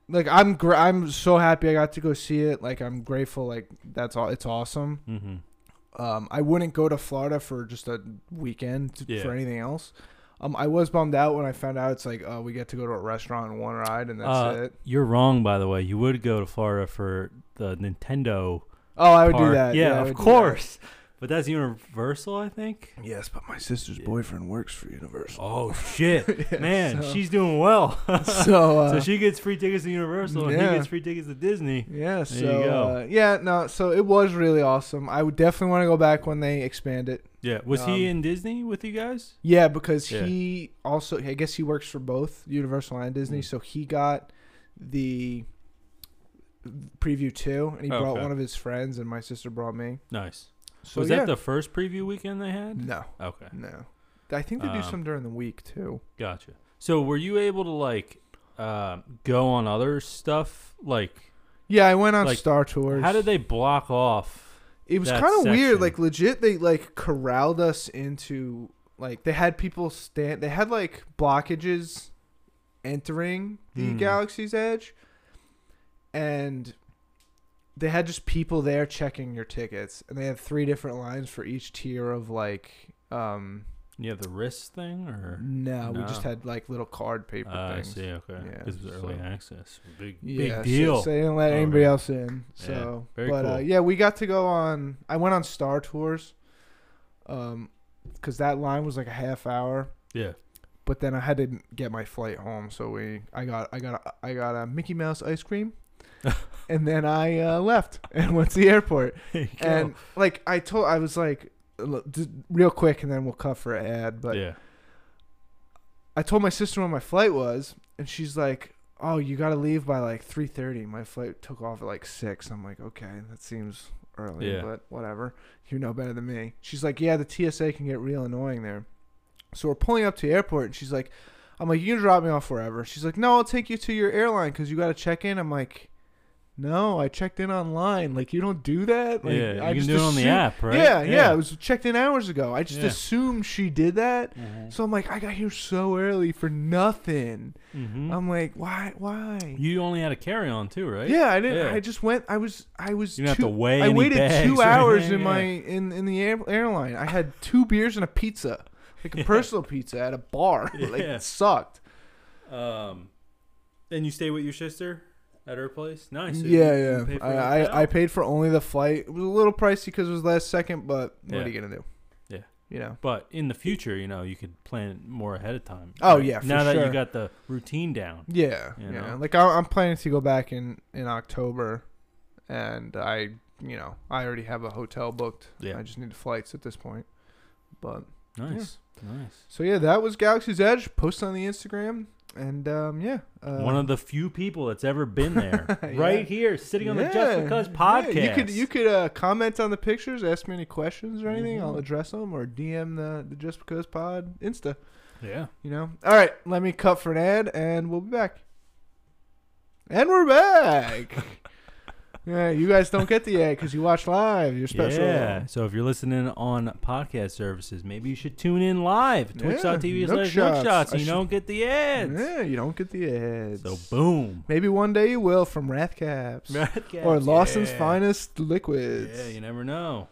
Like I'm gr- I'm so happy I got to go see it. Like I'm grateful. Like that's all. It's awesome. mm-hmm. Um, I wouldn't go to Florida for just a weekend to, Yeah. for anything else. Um, I was bummed out when I found out it's like, oh, we get to go to a restaurant and one ride and that's Uh, it. You're wrong, by the way. You would go to Florida for the Nintendo Oh, I would do that. Yeah, I of do that. course. But that's Universal, I think. Yes, but my sister's boyfriend works for Universal. Oh shit, Yeah, man, so- she's doing well. so, uh, so she gets free tickets to Universal, and yeah. he gets free tickets to Disney. Yeah, so you go. Uh, yeah, no, so it was really awesome. I would definitely want to go back when they expand it. Yeah, was he Um, in Disney with you guys? Yeah, because Yeah. he also I guess he works for both Universal and Disney, Mm. so he got the preview too, and he brought Okay. one of his friends, and my sister brought me. Nice. So was yeah. that the first preview weekend they had? no, Okay, no. I think they do Um, some during the week too. gotcha. So were you able to like uh, go on other stuff? Like, Yeah, I went on like, Star Tours. how did they block off? It was kind of weird. Like legit, they like corralled us into like they had people stand. They had like blockages entering the Hmm. Galaxy's Edge, and they had just people there checking your tickets, and they had three different lines for each tier of like Um, You have the wrist thing, or no, we just had like little card paper uh, I see. Okay, Yeah, it was early access. Big Yeah, big deal. So, so they didn't let Oh, anybody else in. So, very but uh, yeah, we got to go on. I went on Star Tours, um, because that line was like a half hour. yeah. But then I had to get my flight home, so we I got I got a, I got a Mickey Mouse ice cream, and then I uh, left and went to the airport. And like I told, I was like, just real quick, and then we'll cut for an ad. But yeah. I told my sister when my flight was, and she's like, "Oh, you got to leave by like 3:30." My flight took off at like six. I'm like, "Okay, that seems early, Yeah. but whatever. You know better than me." She's like, "Yeah, the TSA can get real annoying there." So we're pulling up to the airport, and she's like, "I'm like, you can drop me off wherever." She's like, "No, I'll take you to your airline because you got to check in." I'm like. No, I checked in online. Like you don't do that. Like, yeah, you I can just do it on the assume- app, right? Yeah, yeah, It was checked in hours ago. I just Yeah. assumed she did that. Mhm. So I'm like, I got here so early for nothing. Mhm. I'm like, why? Why? You only had a carry on too, right? Yeah, I didn't. Yeah. I just went. I was. I was. You didn't two, have to weigh I any waited bags two or hours anything, in my in in the air, airline. I had two beers and a pizza, like a personal pizza at a bar. like Yeah. it sucked. Um, then you stay with your sister at her place. Nice. Yeah, you- you yeah. for I, I I paid for only the flight. It was a little pricey because it was last second, but what are you gonna do? Yeah. You know. But in the future, you know, you could plan more ahead of time. Oh, yeah, for now that sure. you got the routine down. Yeah, You yeah. Like I, I'm planning to go back in in October, and I, you know, I already have a hotel booked. Yeah. I just need flights at this point. But Nice, nice. so yeah, that was Galaxy's Edge. Post on the Instagram, and um, yeah, uh, One of the few people that's ever been there, Yeah. right here, sitting on the Just yeah, Because yeah, podcast. you could you could uh, comment on the pictures, ask me any questions or anything. I'll Mhm. address them or DM the the Just Because Pod Insta. yeah. You know. All right, let me cut for an ad, and we'll be back. And we're back. yeah, you guys don't get the ad because you watch live. You're special. Yeah. So if you're listening on podcast services, maybe you should tune in live. Twitch.tv Yeah, slash Shots. Shots. You should- don't get the ads. Yeah, you don't get the ads. So boom. Maybe one day you will from Rathcaps or Lawson's Yeah. finest liquids. Yeah, you never know.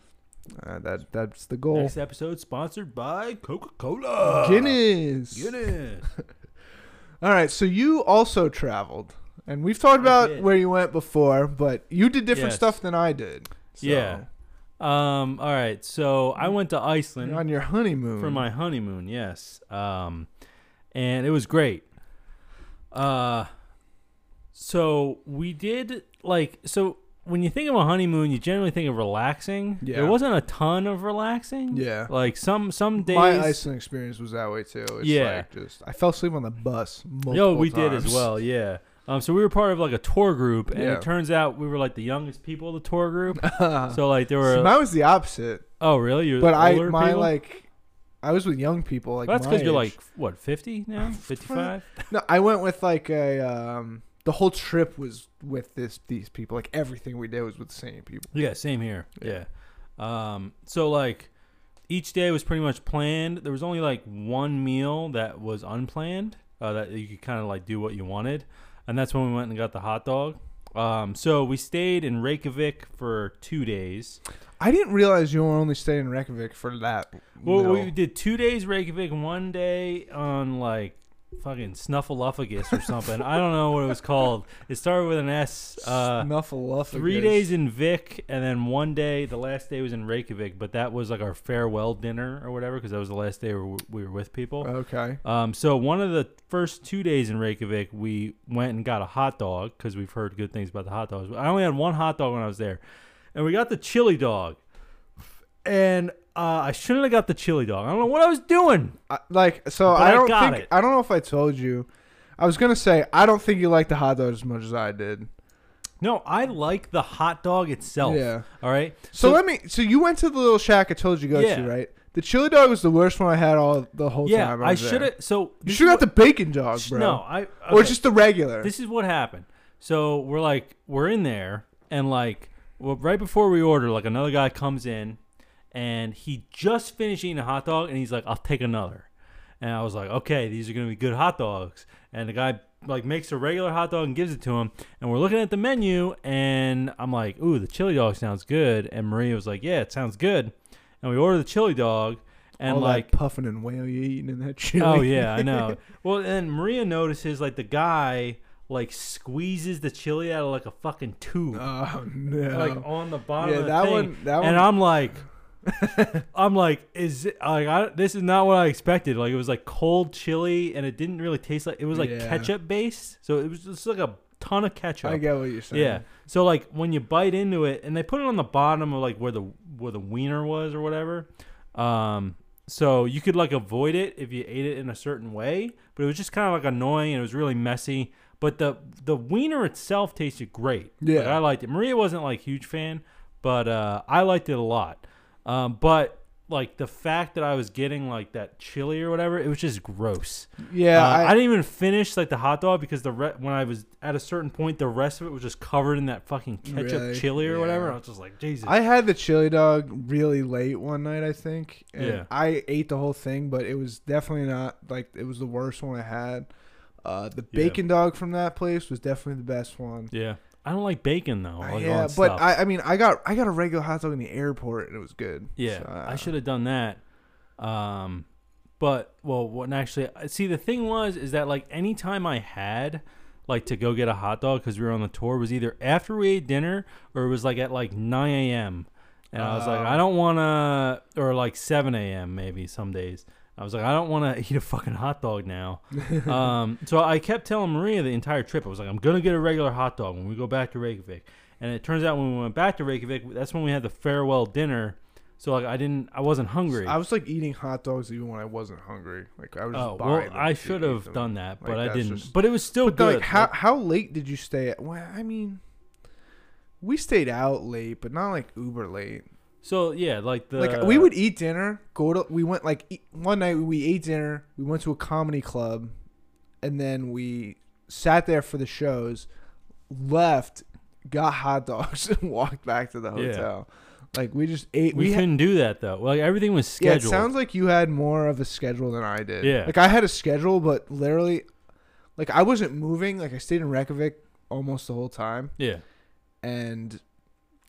Uh, that that's the goal. Next episode sponsored by Coca Cola. Guinness. Guinness. All right, so you also traveled, and we've talked about where you went before, but you did different Yes. stuff than I did. So, Yeah. Um. All right. So I went to you're Iceland on your honeymoon for my honeymoon. Yes. Um, and it was great. Uh, so we did like so when you think of a honeymoon, you generally think of relaxing. Yeah. There wasn't a ton of relaxing. Yeah. Like some some days. My Iceland experience was that way too. It's Yeah. like just I fell asleep on the bus. Multiple Yo, we did as well. Yeah. Um, so we were part of like a tour group, and Yeah. it turns out we were like the youngest people of the tour group. so so like there were. mine was the opposite, oh, really? You're but I older my people? like I was with young people. Like Well, that's because because you're like what, fifty now? Fifty-five? no, I went with like a um. The whole trip was with this these people. Like everything we did was with the same people. Yeah, same here. Yeah. Um, so like each day was pretty much planned. There was only like one meal that was unplanned. Uh, that you could kind of like do what you wanted, and that's when we went and got the hot dog. Um, so we stayed in Reykjavik for two days. I didn't realize you were only staying in Reykjavik for that. Well, we did two days Reykjavik, one day on like fucking Snuffleupagus or something. I don't know what it was called. It started with an S. Uh, Snuffleupagus. three days in Vík, and then one day, the last day was in Reykjavik. But that was like our farewell dinner or whatever, because that was the last day we we were with people. Okay. Um, so one of the first two days in Reykjavik, we went and got a hot dog because we've heard good things about the hot dogs. I only had one hot dog when I was there, and we got the chili dog. And uh, I shouldn't have got the chili dog. I don't know what I was doing. I, like so, But I I don't got think it. I don't know if I told you. I was gonna say I don't think you like the hot dog as much as I did. No, I like the hot dog itself. Yeah. All right. So, let me. So you went to the little shack I told you to go Yeah. to, right? The chili dog was the worst one I had all the whole yeah, time. I was there. should have. So You this should have got the bacon dog, bro. No, I Or okay. just the regular. This is what happened. So we're like, we're in there, and like, well, right before we order, like another guy comes in, and he just finished eating a hot dog, and he's like, "I'll take another," and I was like, "Okay, these are gonna be good hot dogs." And the guy like makes a regular hot dog and gives it to him, and we're looking at the menu, and I'm like, "Ooh, the chili dog sounds good," and Maria was like, "Yeah, it sounds good," and we order the chili dog. and All like puffing and whale you eating in that chili. Oh yeah, I know. well, and Maria notices like the guy like squeezes the chili out of like a fucking tube, oh no. like on the bottom. yeah, of the that thing. one. That and one. I'm like, I'm like, is it like I, this is not what I expected. Like it was like cold chili, and it didn't really taste like it was like Yeah. ketchup based. So it was just like a ton of ketchup. I get what you're saying. Yeah. So like when you bite into it, and they put it on the bottom of like where the where the wiener was or whatever. Um. So you could like avoid it if you ate it in a certain way, but it was just kind of like annoying and it was really messy. But the the wiener itself tasted great. Like, Yeah. I liked it. Maria wasn't like huge fan, but uh, I liked it a lot. Um, but like the fact that I was getting like that chili or whatever, it was just gross. Yeah. Uh, I, I, didn't even finish like the hot dog because the re- when I was at a certain point, the rest of it was just covered in that fucking ketchup Really? chili or whatever. Yeah. I was just like, Jesus. I had the chili dog really late one night, I think. And Yeah. I ate the whole thing, but it was definitely not like it was the worst one I had. Uh, the Yeah. bacon dog from that place was definitely the best one. yeah, I don't like bacon though. Like yeah, but. I, I mean, I got I got a regular hot dog in the airport and it was good. yeah, So, uh, I should have done that. Um, but well, what actually? See, the thing was is that like any time I had like to go get a hot dog because we were on the tour was either after we ate dinner or it was like at like 9 a.m. And I was like, Oh. I don't want to, or like 7 a.m. maybe some days. I was like, I don't want to eat a fucking hot dog now. um, so I kept telling Maria the entire trip, I was like, I'm going to get a regular hot dog when we go back to Reykjavik. And it turns out when we went back to Reykjavik, that's when we had the farewell dinner. So like I didn't, I wasn't hungry. I was like eating hot dogs even when I wasn't hungry. Like I was just oh buying well, I should have done that, but Like, I didn't. just- but it was still But good. like, how how late did you stay? At, well, I mean, we stayed out late, but not like uber late. So yeah, like the like we would eat dinner, go to we went like eat, one night we ate dinner, we went to a comedy club, and then we sat there for the shows, left, got hot dogs, and walked back to the Yeah. hotel. Like we just ate. we We, couldn't do that though. Like everything was scheduled. yeah. It sounds like you had more of a schedule than I did. Yeah. Like I had a schedule, but literally, like I wasn't moving. Like I stayed in Reykjavik almost the whole time, yeah, and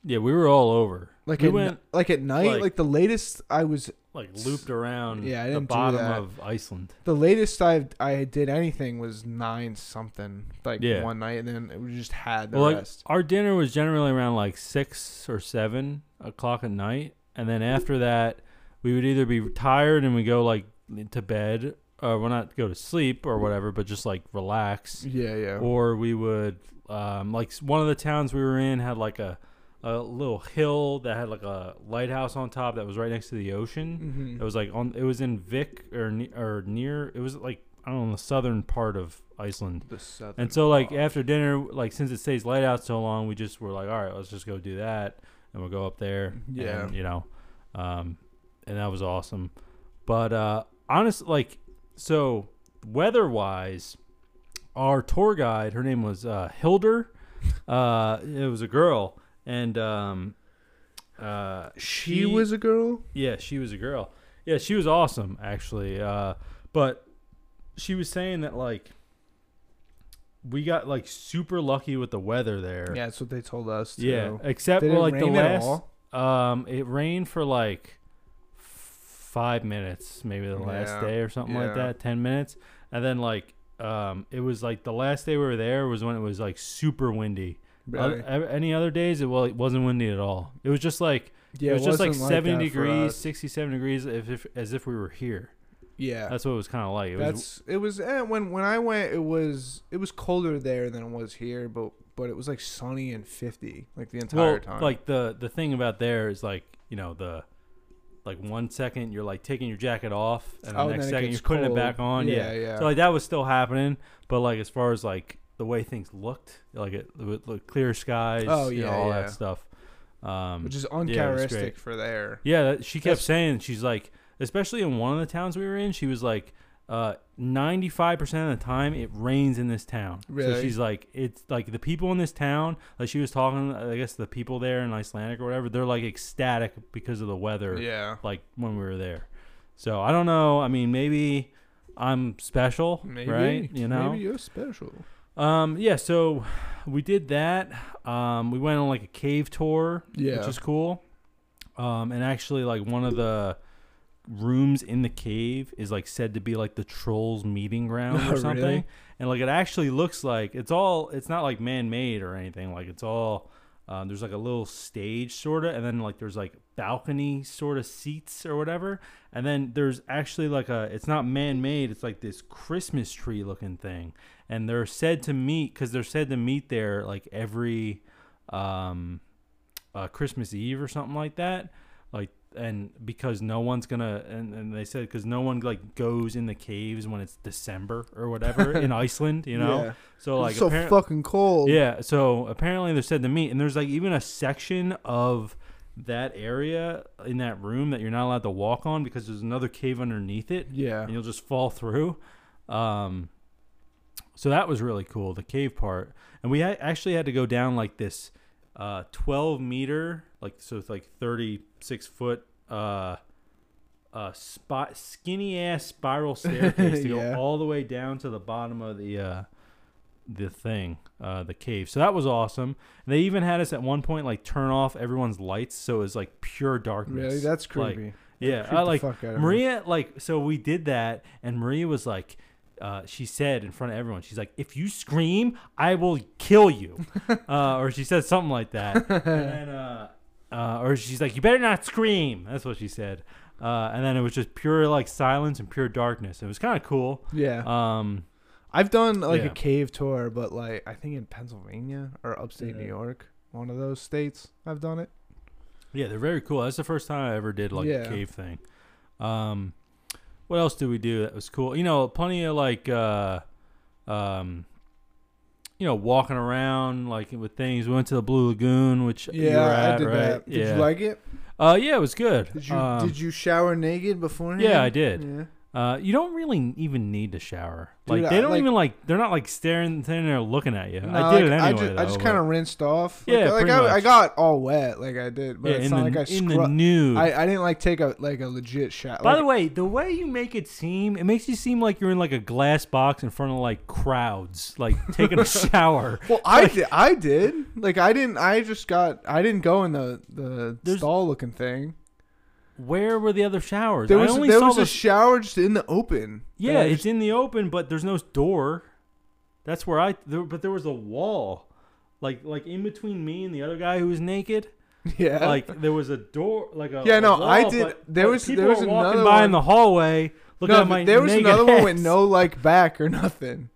yeah, we were all over. like we at, went like at night, like- like, the latest I was like looped around Yeah, I the didn't do bottom that. of Iceland. The latest I I did anything was nine something like Yeah. one night, and then we just had the Well, like our dinner was generally around like six or seven o'clock at night, and then after that, we would either be tired and we go like to bed, or well not go to sleep or whatever, but just like relax, yeah, yeah. or we would um, like one of the towns we were in had like a a little hill that had like a lighthouse on top that was right next to the ocean. hmm It was like on. It was in Vík or or near. It was like I don't know the southern part of Iceland. The southern And so like after dinner, like since it stays light out so long, we just were like, all right, let's just go do that, and we'll go up there. Yeah. and, you know, um, and that was awesome. But uh, honestly, like so weather wise, our tour guide, her name was uh, Hildur. Uh, it was a girl, and um, uh, she was a girl. yeah, she was a girl. Yeah, she was awesome actually. Uh, but she was saying that like we got like super lucky with the weather there. Yeah, that's what they told us. Too. Yeah, except Did well, it like the last um it rained for like 5 minutes, maybe the last Yeah, day or something like that, 10 minutes. And then like um it was like the last day we were there was when it was like super windy. Really? Oth- ev- any other days it well it wasn't windy at all. It was just like yeah, it was just like 70 that for degrees, 67 degrees if, if as if we were here. Yeah, That's what it was kind of like. It was that's it was eh, when when I went. It was it was colder there than it was here, but but it was like sunny and fifty like the entire well, time. like the the thing about there is like you know the like one second you're like taking your jacket off and the Oh, next it second you're putting cold. it back on. Yeah, Yeah, yeah. So like that was still happening, but like as far as like the way things looked, like it with like clear skies, Oh, you know, all yeah. that stuff. Um, which is yeah, uncharacteristic great. for there. Yeah, that, she kept That's- saying she's like, especially in one of the towns we were in, she was like, uh, ninety-five percent of the time it rains in this town. So she's like, it's like the people in this town. Like she was talking, I guess the people there in Icelandic or whatever, they're like ecstatic because of the weather. Yeah, Like when we were there. So I don't know. I mean, maybe I'm special, maybe right? You know, maybe you're special. Um, yeah. So we did that. Um, we went on like a cave tour Yeah, which is cool. Um, and actually, like one of the rooms in the cave is like said to be like the trolls meeting ground Oh, or something. really? And like it actually looks like it's all it's not like man made or anything. Like it's all um, there's like a little stage sort of, and then like there's like balcony sort of seats or whatever, and then there's actually like a it's not man made. It's like this Christmas tree looking thing, and they're said to meet because they're said to meet there like every um, uh, Christmas Eve or something like that. And because no one's gonna and, and they said because no one like goes in the caves when it's December or whatever in Iceland, you know. Yeah. So like It's so apparent- fucking cold. yeah, so apparently they're said to meet, and there's like even a section of that area in that room that you're not allowed to walk on because there's another cave underneath it, Yeah. and you'll just fall through. Um, so that was really cool, the cave part, and we ha- actually had to go down like this, uh, 12 meter, like so it's like 36 foot, uh, uh, spot skinny ass spiral staircase to Yeah. go all the way down to the bottom of the uh the thing, uh, the cave. So that was awesome. They even had us at one point like turn off everyone's lights, so it was like pure darkness. Really? That's Like, creepy. yeah, I like. Maria. Like, so we did that, and Maria was like, uh, she said in front of everyone, she's like, "If you scream, I will kill you," uh, or she said something like that, and then, uh, uh, or she's like, "You better not scream." That's what she said, uh, and then it was just pure like silence and pure darkness. It was kind of cool. Yeah. Um, I've done like yeah. a cave tour, but like I think in Pennsylvania or upstate New York, one of those states. I've done it. Yeah, they're very cool. That's the first time I ever did like Yeah. a cave thing. Um, what else did we do that was cool? You know, plenty of like, uh, um, you know, walking around like with things. We went to the Blue Lagoon, which you Yeah, were I did right? that. Did yeah. you like it? Uh, yeah, it was good. Did you Um, did you shower naked beforehand? Yeah, I did. Yeah. Uh, you don't really even need to shower. Dude, like I- they don't like- even like they're not like staring, standing there looking at you. No, I did like, it anyway. I just, I just kind of rinsed off. Yeah, like, like pretty I, I much. got all wet, like I did, but yeah, it's in not the like I in the scrub. nude. I, I didn't like take a like a legit shower. By like, the way, the way you make it seem, it makes you seem like you're in like a glass box in front of like crowds, like taking a shower. well, I did. I did. Like I didn't. I just got. I didn't go in the the There's- stall looking thing. Where were the other showers? There I was only there saw was the a shower just in the open. yeah, it's just- in the open, but there's no door. That's where I. There, but there was a wall, like like in between me and the other guy who was naked. yeah. Like there was a door, like a Yeah, a no, wall, I did- but- there but was- there was walking another by one- in the hallway. Looking no, at my there was another one with no like back or nothing.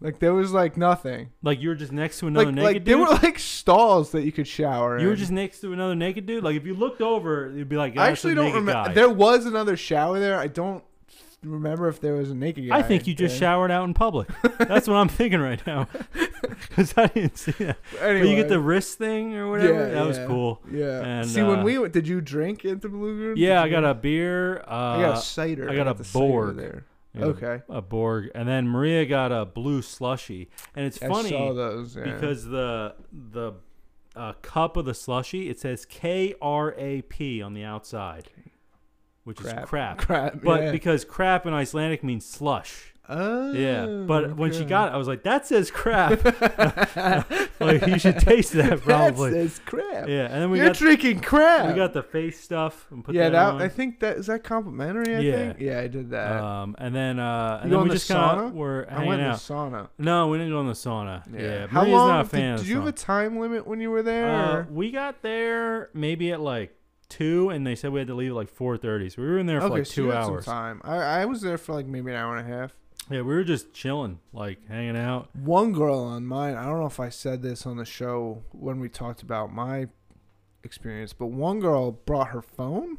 Like there was like nothing. Like you were just next to another Like naked like dude. there were like stalls that you could shower. you were just next to another naked dude. Like if you looked over, you'd be like, I "Yeah, actually don't remember. There was another shower there. I don't remember if there was a naked guy. I think you just showered out in public. That's what I'm thinking right now. Because I didn't see that. Anyway, But you get the wrist thing or whatever. Yeah, that was cool. yeah. and, See, when uh, we went, did you drink at the Blue Lagoon? Yeah, I got a beer. Uh, I got a cider. I got a Borg. there. You know, Okay. A Borg, and then Maria got a blue slushy, and it's I funny those yeah. because the the uh, cup of the slushy it says K R A P on the outside, which crap, is crap. crap. But yeah. because crap in Icelandic means slush. Oh, Yeah, but when she got it, I was like, "That says crap." like you should taste that probably. That's, that's crap. yeah, and then we You're got drinking crap. we got the face stuff and put yeah, that, that on. I think that is that complimentary. I Yeah. think. Yeah, I did that. um, and then uh, and then we just kind of were I hanging went in the out. sauna. No, we didn't go in the sauna. Yeah, How Maria's long? not a fan did, did you have a time limit when you were there? Uh, we got there maybe at like two, and they said we had to leave at like four thirty. So we were in there for okay, like so you two some hours. time. I, I was there for like maybe an hour and a half. Yeah, we were just chilling, like hanging out. One girl on mine, I don't know if I said this on the show when we talked about my experience, but one girl brought her phone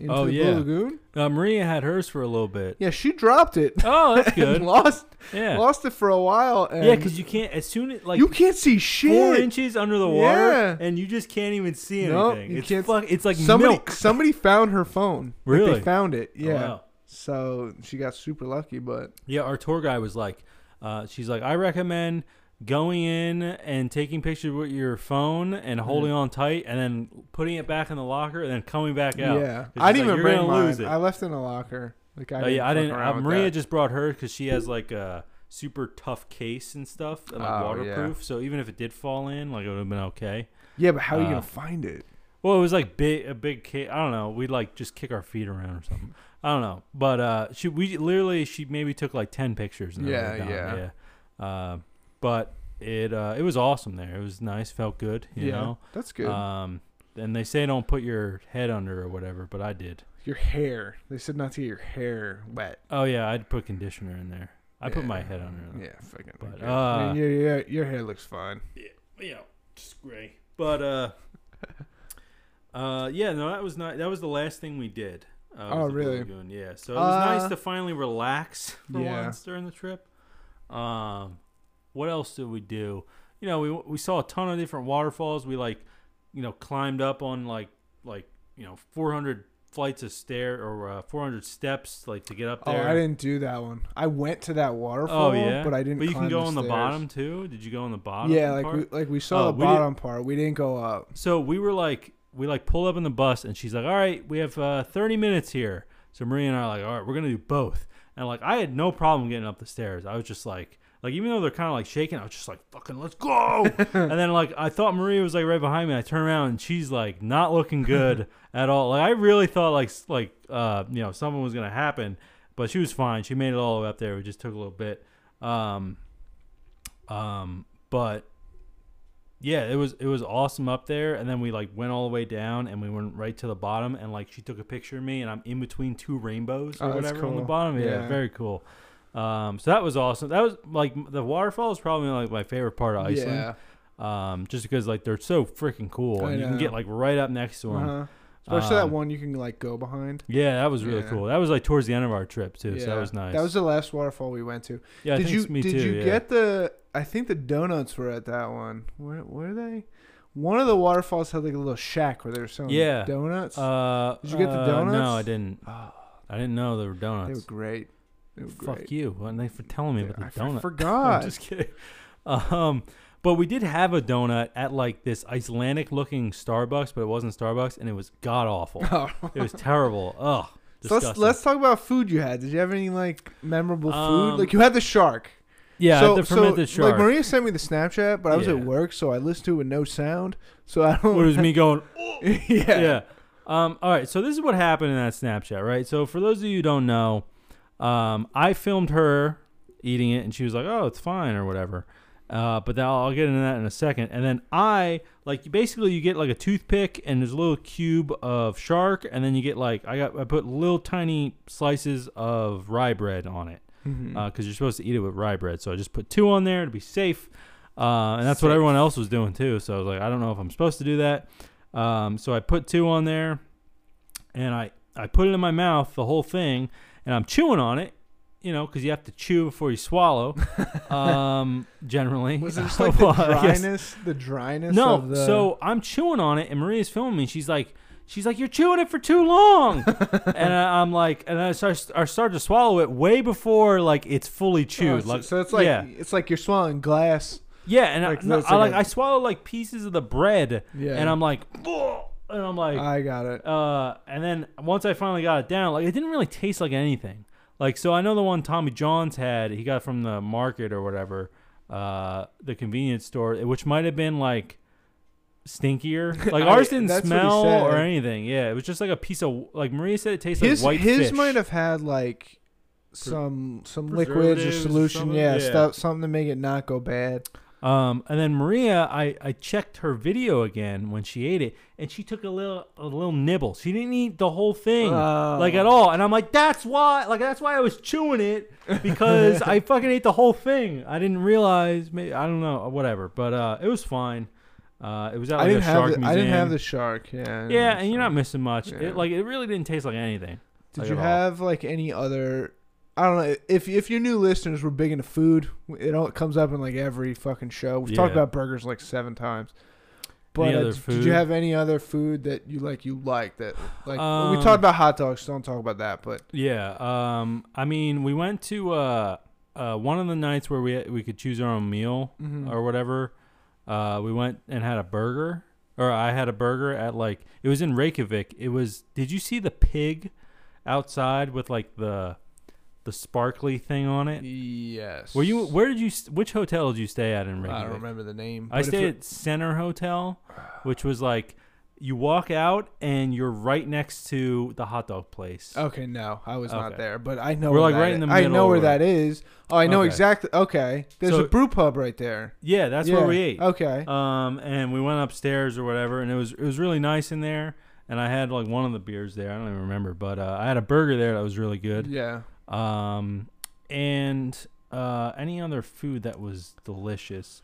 into Oh, the yeah. Blue Lagoon. Uh, Maria had hers for a little bit. Yeah, she dropped it. Oh, that's good. lost Yeah, lost it for a while. And yeah, because you can't as soon as like you can't see shit. four inches under the water, Yeah. and you just can't even see Nope, anything. you it's can't- fuck, It's like somebody milk. somebody found her phone. Like, Really? they found it. Oh, Yeah. wow. So she got super lucky, but Yeah, our tour guy was like, uh, she's like, I recommend going in and taking pictures with your phone and holding on tight, and then putting it back in the locker, and then coming back out. yeah, I didn't like, even bring mine. lose it." I left in a locker. Like I Oh yeah, I didn't. Uh, Maria that. just brought hers because she has like a super tough case and stuff, and like Oh, yeah. waterproof. So even if it did fall in, like it would have been okay. Yeah, but how are you uh, gonna find it? Well, it was like big, a big. Ca- I don't know. We'd like just kick our feet around or something. I don't know. But uh, she, we literally, she maybe took like ten pictures. And Yeah, yeah. yeah. Uh, but it, uh, it was awesome there. It was nice. Felt good. You yeah, know. that's good. Um, and they say don't put your head under or whatever, but I did. your hair. They said not to get your hair wet. Oh yeah, I'd put conditioner in there. I put my head under. Yeah, fucking. But, uh, I mean, your, your your hair looks fine. Yeah, you know, just gray. But uh, uh, yeah, no, that was not. That was the last thing we did. Uh, Oh, really? Lagoon, Yeah. So it was nice Uh, to finally relax for yeah. once during the trip. Um, what else did we do? You know, we we saw a ton of different waterfalls. We like, you know, climbed up on like like you know 400 flights of stair or uh, 400 steps like to get up there. Oh. I didn't do that one. I went to that waterfall, Oh yeah, but I didn't. But you can go on the bottom too. Did you go on the bottom? Yeah, like part? we like we saw Oh, the we did- bottom part. We didn't go up. So we were like, we like pull up in the bus, and she's like, "All right, we have uh, 30 minutes here." So Maria and I are like, "All right, we're gonna do both." And like, I had no problem getting up the stairs. I was just like, like even though they're kind of like shaking, I was just like, "Fucking, let's go!" and then like, I thought Maria was like right behind me. I turn around and she's like not looking good at all. Like I really thought like like uh you know something was gonna happen, but she was fine. She made it all the way up there. It just took a little bit. Um, um, but yeah, it was it was awesome up there, and then we like went all the way down, and we went right to the bottom, and like she took a picture of me, and I'm in between two rainbows or Oh, whatever on the bottom. Yeah, Yeah. very cool. Um, so that was awesome. That was like the waterfall is probably like my favorite part of Iceland. Yeah. Um, just because like they're so freaking cool, I and you can get like right up next to them. Uh-huh. Especially that Um, one you can like go behind. Yeah, that was really Yeah. cool. That was like towards the end of our trip too, so that was nice. That was the last waterfall we went to. yeah. Did you did too. you yeah. get the? I think the donuts were at that one. Where were they? One of the waterfalls had like a little shack where they were selling Yeah. donuts. Uh, Did you get the uh, donuts? No, I didn't. oh, I didn't know there were donuts. they were great. They were Fuck great. you. And they for telling me Yeah, about the I donut. forgot. I'm just kidding. Um, but we did have a donut at like this Icelandic looking Starbucks, but it wasn't Starbucks, and it was god awful. Oh. it was terrible. Ugh. So let's let's talk about food you had. Did you have any like memorable food? Um, Like you had the shark. Yeah, so, the fermented so, shark. Like Maria sent me the Snapchat, but I was Yeah. at work, so I listened to it with no sound. So I don't. what was me going? yeah. yeah. Um, all right. So this is what happened in that Snapchat, right? So for those of you who don't know, um, I filmed her eating it, and she was like, "Oh, it's fine" or whatever. Uh, but I'll, I'll get into that in a second. And then I like basically you get like a toothpick and there's a little cube of shark, and then you get like I got I put little tiny slices of rye bread on it Because you're supposed to eat it with rye bread. So I just put two on there to be safe, uh, and that's what everyone else was doing too. So I was like, I don't know if I'm supposed to do that. Um, so I put two on there, and I I put it in my mouth the whole thing, and I'm chewing on it. You know, because you have to chew before you swallow. um, generally, was it just like the Well, I guess- dryness? The dryness. no, Of the, so I'm chewing on it, and Maria's filming me. She's like, she's like, you're chewing it for too long, and I, I'm like, and I start, I start to swallow it way before like it's fully Oh, chewed. so, like, so it's like yeah, it's like you're swallowing glass. yeah, and like, I, no, it's I like like a- I swallow like pieces of the bread, Yeah. and I'm like, "Ugh," and I'm like, I got it. uh, and then once I finally got it down, like it didn't really taste like anything. Like so, I know the one Tommy John's had, he got from the market or whatever, uh, the convenience store, which might have been like stinkier. Like ours didn't that's what he smell said. or anything. Yeah, it was just like a piece of like Maria said, it tasted his like white his fish. might have had like some some liquids or preservatives or solution. something? Yeah, Yeah. stuff something to make it not go bad. Um, and then Maria, I, I checked her video again when she ate it, and she took a little a little nibble. She didn't eat the whole thing, Oh. like at all. And I'm like, that's why, like that's why I was chewing it because I fucking ate the whole thing. I didn't realize, maybe I don't know, whatever. But uh, it was fine. Uh, it was at I like didn't a have shark the, museum. I didn't have the shark. Yeah. Yeah, and you're not missing much. Yeah. It like it really didn't taste like anything. Did like, you have like any other? I don't know if if your new listeners were big into food. It all it comes up in like every fucking show. We've talked about burgers like seven times. But uh, did you have any other food that you like? You like that? Like we Um, talked about hot dogs. so Don't talk about that. But Yeah. Um. I mean, we went to uh, uh one of the nights where we we could choose our own meal Mhm. or whatever. Uh, we went and had a burger, or I had a burger at like it was in Reykjavik. It was. Did you see the pig outside with like the the sparkly thing on it? yes. Were you? Where did you? Which hotel did you stay at in Reykjavik? I don't remember the name. I stayed at Center Hotel, which was like You walk out and you're right next to the hot dog place. Okay, no, I was not Okay. there, but I know We're, where like, that right in the is. I know middle where or- that is. Oh, I know Okay. exactly. Okay, there's So- a brew pub right there. Yeah, that's Yeah, where we ate. Okay. Um, and we went upstairs or whatever, and it was it was really nice in there. And I had like one of the beers there. I don't even remember, but uh, I had a burger there that was really good. Yeah. Um, and uh, any other food that was delicious.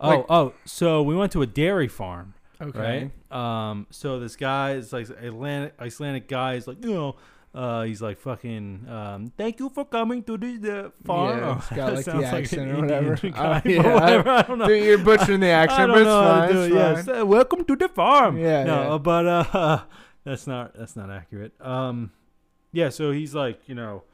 Oh, Like- oh, so we went to a dairy farm, Okay. right? Um, so this guy is like Atlantic Icelandic guy is like, you know, uh, he's like fucking, um, thank you for coming to this the farm. Yeah, it's got, like, the accent an or whatever. Uh, yeah, I- whatever, I don't know. Dude, you're butchering the accent, I but it's fine. do it's it. Yes. fine. Uh, welcome to the farm. Yeah, No, yeah. but uh, that's not that's not accurate. Um, yeah. So he's like, you know,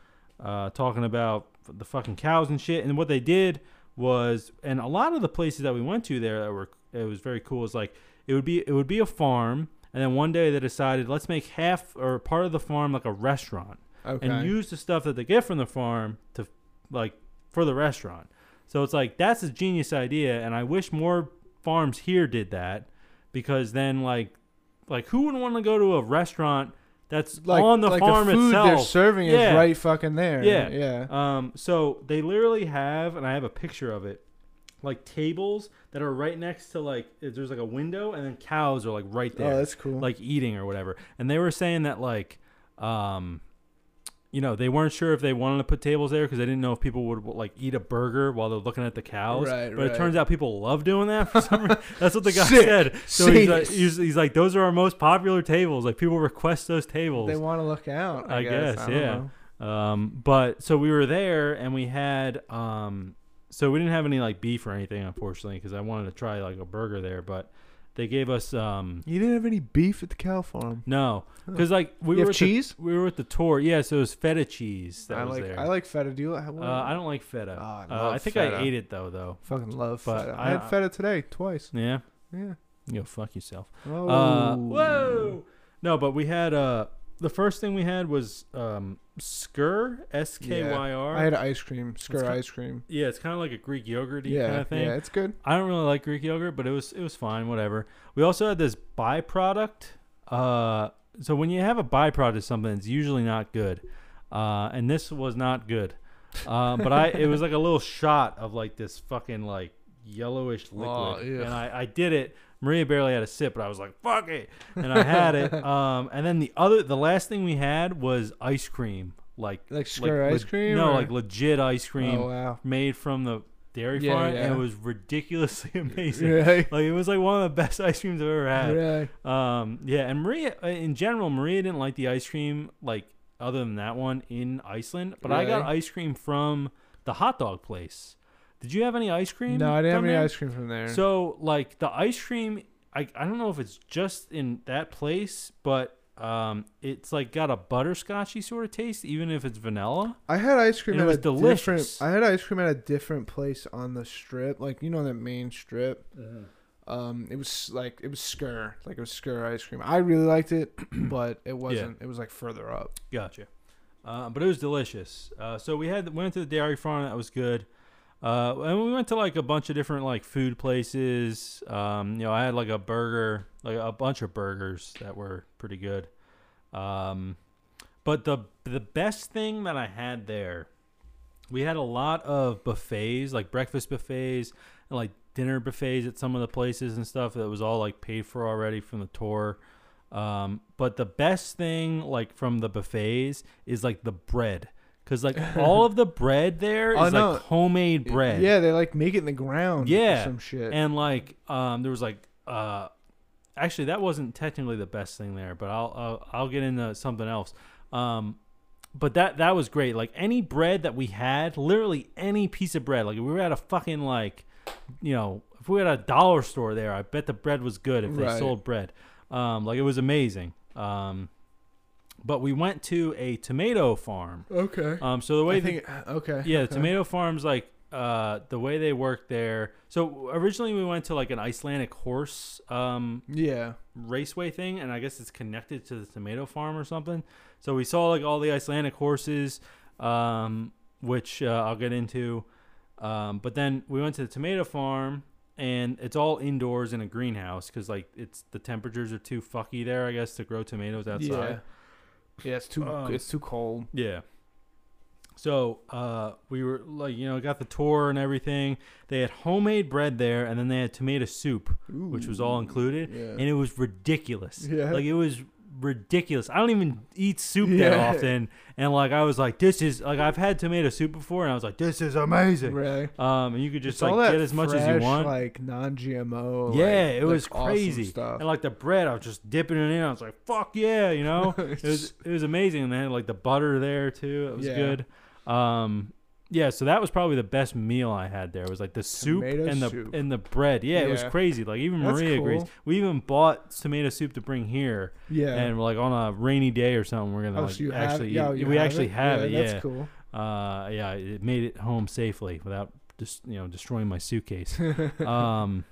uh, talking about the fucking cows and shit. And what they did was, and a lot of the places that we went to there that were it was very cool. Is like it would be it would be a farm, and then one day they decided let's make half or part of the farm like a restaurant Okay. and use the stuff that they get from the farm to like for the restaurant. So it's like that's a genius idea, and I wish more farms here did that because then like like who wouldn't want to go to a restaurant that's like, on the like farm the food they're serving Yeah. is right fucking there. Yeah. Yeah. Um, so they literally have, and I have a picture of it, like tables that are right next to like there's like a window, and then cows are like right there Oh, that's cool. like eating or whatever. And they were saying that like, um, you know, they weren't sure if they wanted to put tables there because they didn't know if people would like eat a burger while they're looking at the cows. Right, but right. it turns out people love doing that for some reason. That's what the guy Sick. said. So he's like, he's, he's like, those are our most popular tables. Like people request those tables. they want to look out. I, I guess. guess, I yeah. Um, but so we were there and we had um, so we didn't have any like beef or anything, unfortunately, because I wanted to try like a burger there. But they gave us um, You didn't have any beef at the cow farm. no, because like we You were have cheese? The, we were at the tour. Yeah, so it was feta cheese that I was like there. I like feta. Do you? Like, uh, I don't like feta. Oh, I uh, love I think feta. I ate it though, though. fucking love but feta. I, I- had feta today twice. Yeah, Yeah. you go fuck yourself. Oh. Uh, whoa. No, but we had uh the first thing we had was um skyr S K Y R. I had ice cream, skyr ki- ice cream. Yeah, it's kind of like a Greek yogurty Yeah, kind of thing. yeah, it's good. I don't really like Greek yogurt, but it was it was fine, whatever. We also had this byproduct. Uh, so when you have a byproduct of something, it's usually not good. Uh, and this was not good. Uh, but I it was like a little shot of like this fucking like yellowish liquid, Oh, and I I did it. Maria barely had a sip, but I was like, "Fuck it," and I had it. Um, and then the other, the last thing we had was ice cream, like Like skyr ice leg- cream. No, or- like legit ice cream Oh wow. made from the dairy Yeah, farm, yeah. and it was ridiculously amazing. Really? Like it was like one of the best ice creams I've ever had. Really? Um, yeah, and Maria, uh, in general, Maria didn't like the ice cream like other than that one in Iceland, but I got Really? ice cream from the hot dog place. Did you have any ice cream? No, I didn't have any there? ice cream from there. So like the ice cream, I I don't know if it's just in that place, but um, it's like got a butterscotchy sort of taste, even if it's vanilla. I had ice cream And it at was a different. delicious. I had ice cream at a different place on the strip, like you know that main strip. Um, it was like it was skyr, like it was skyr ice cream. I really liked it, but it wasn't. It was like further up. Gotcha. Uh, but it was delicious. Uh, so we had went to the dairy farm. That was good. Uh, and we went to like a bunch of different like food places. Um, you know, I had like a burger, like a bunch of burgers that were pretty good. Um, but the the best thing that I had there, we had a lot of buffets, like breakfast buffets and like dinner buffets at some of the places and stuff that was all like paid for already from the tour. Um, but the best thing like from the buffets is like the bread. Cause like all of the bread there is Oh, no. like homemade bread. Yeah, they like make it in the ground. Yeah, or some shit. And like, um, there was like, uh, actually, that wasn't technically the best thing there, but I'll I'll, I'll get into something else. Um, but that that was great. Like any bread that we had, literally any piece of bread. Like if we were at a fucking like, you know, if we were at a dollar store there, I bet the bread was good if they Right. sold bread. Um, like it was amazing. Um, but we went to a tomato farm. okay. Um, so the way I the- think okay. yeah, the okay. tomato farms like uh the way they work there. So originally we went to like an Icelandic horse um Yeah. raceway thing and I guess it's connected to the tomato farm or something. So we saw like all the Icelandic horses um which uh, I'll get into. Um but then we went to the tomato farm and it's all indoors in a greenhouse because like it's the temperatures are too fucky there, I guess, to grow tomatoes outside. Yeah, it's too Um, it's too cold. Yeah. So uh, we were like, you know, got the tour and everything. They had homemade bread there, and then they had tomato soup, which was all included, Yeah. and it was ridiculous. Yeah. Like it was ridiculous. I don't even eat soup that Yeah. often, and like I was like, this is like I've had tomato soup before, and I was like, this is amazing. Really? Um, and you could just It's all like that get as much as you fresh, want. Like non-GMO. yeah, like- it like was awesome crazy. stuff. And like the bread, I was just dipping it in. I was like, fuck yeah, you know. it was it was amazing. And they had like the butter there too. It was Yeah. good. Um, yeah. So that was probably the best meal I had there. It was like the soup Tomato and the soup. and the bread. Yeah, it was Yeah. crazy. Like even That's Maria agrees. cool. We even bought tomato soup to bring here, yeah. and like on a rainy day or something, we're gonna oh, like so you actually have, eat- yeah, you we have actually it? have yeah, it. Yeah. That's cool. Uh, yeah. It made it home safely without just you know destroying my suitcase. um,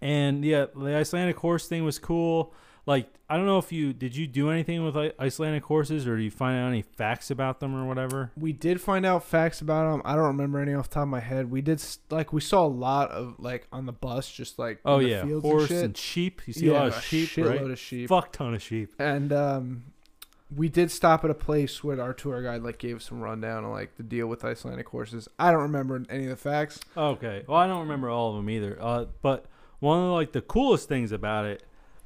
and yeah, the Icelandic horse thing was cool. Like, I don't know if you did you do anything with Icelandic horses, or do you find out any facts about them or whatever? We did find out facts about them. I don't remember any off the top of my head. We did like we saw a lot of like on the bus, just like Oh yeah, fields horse and and, sheep. You see yeah, a lot of sheep, right? of sheep. Fuck ton of sheep. And um, we did stop at a place where our tour guide like gave some rundown on like the deal with Icelandic horses. I don't remember any of the facts. Okay. Well, I don't remember all of them either. Uh, but one of like the coolest things about it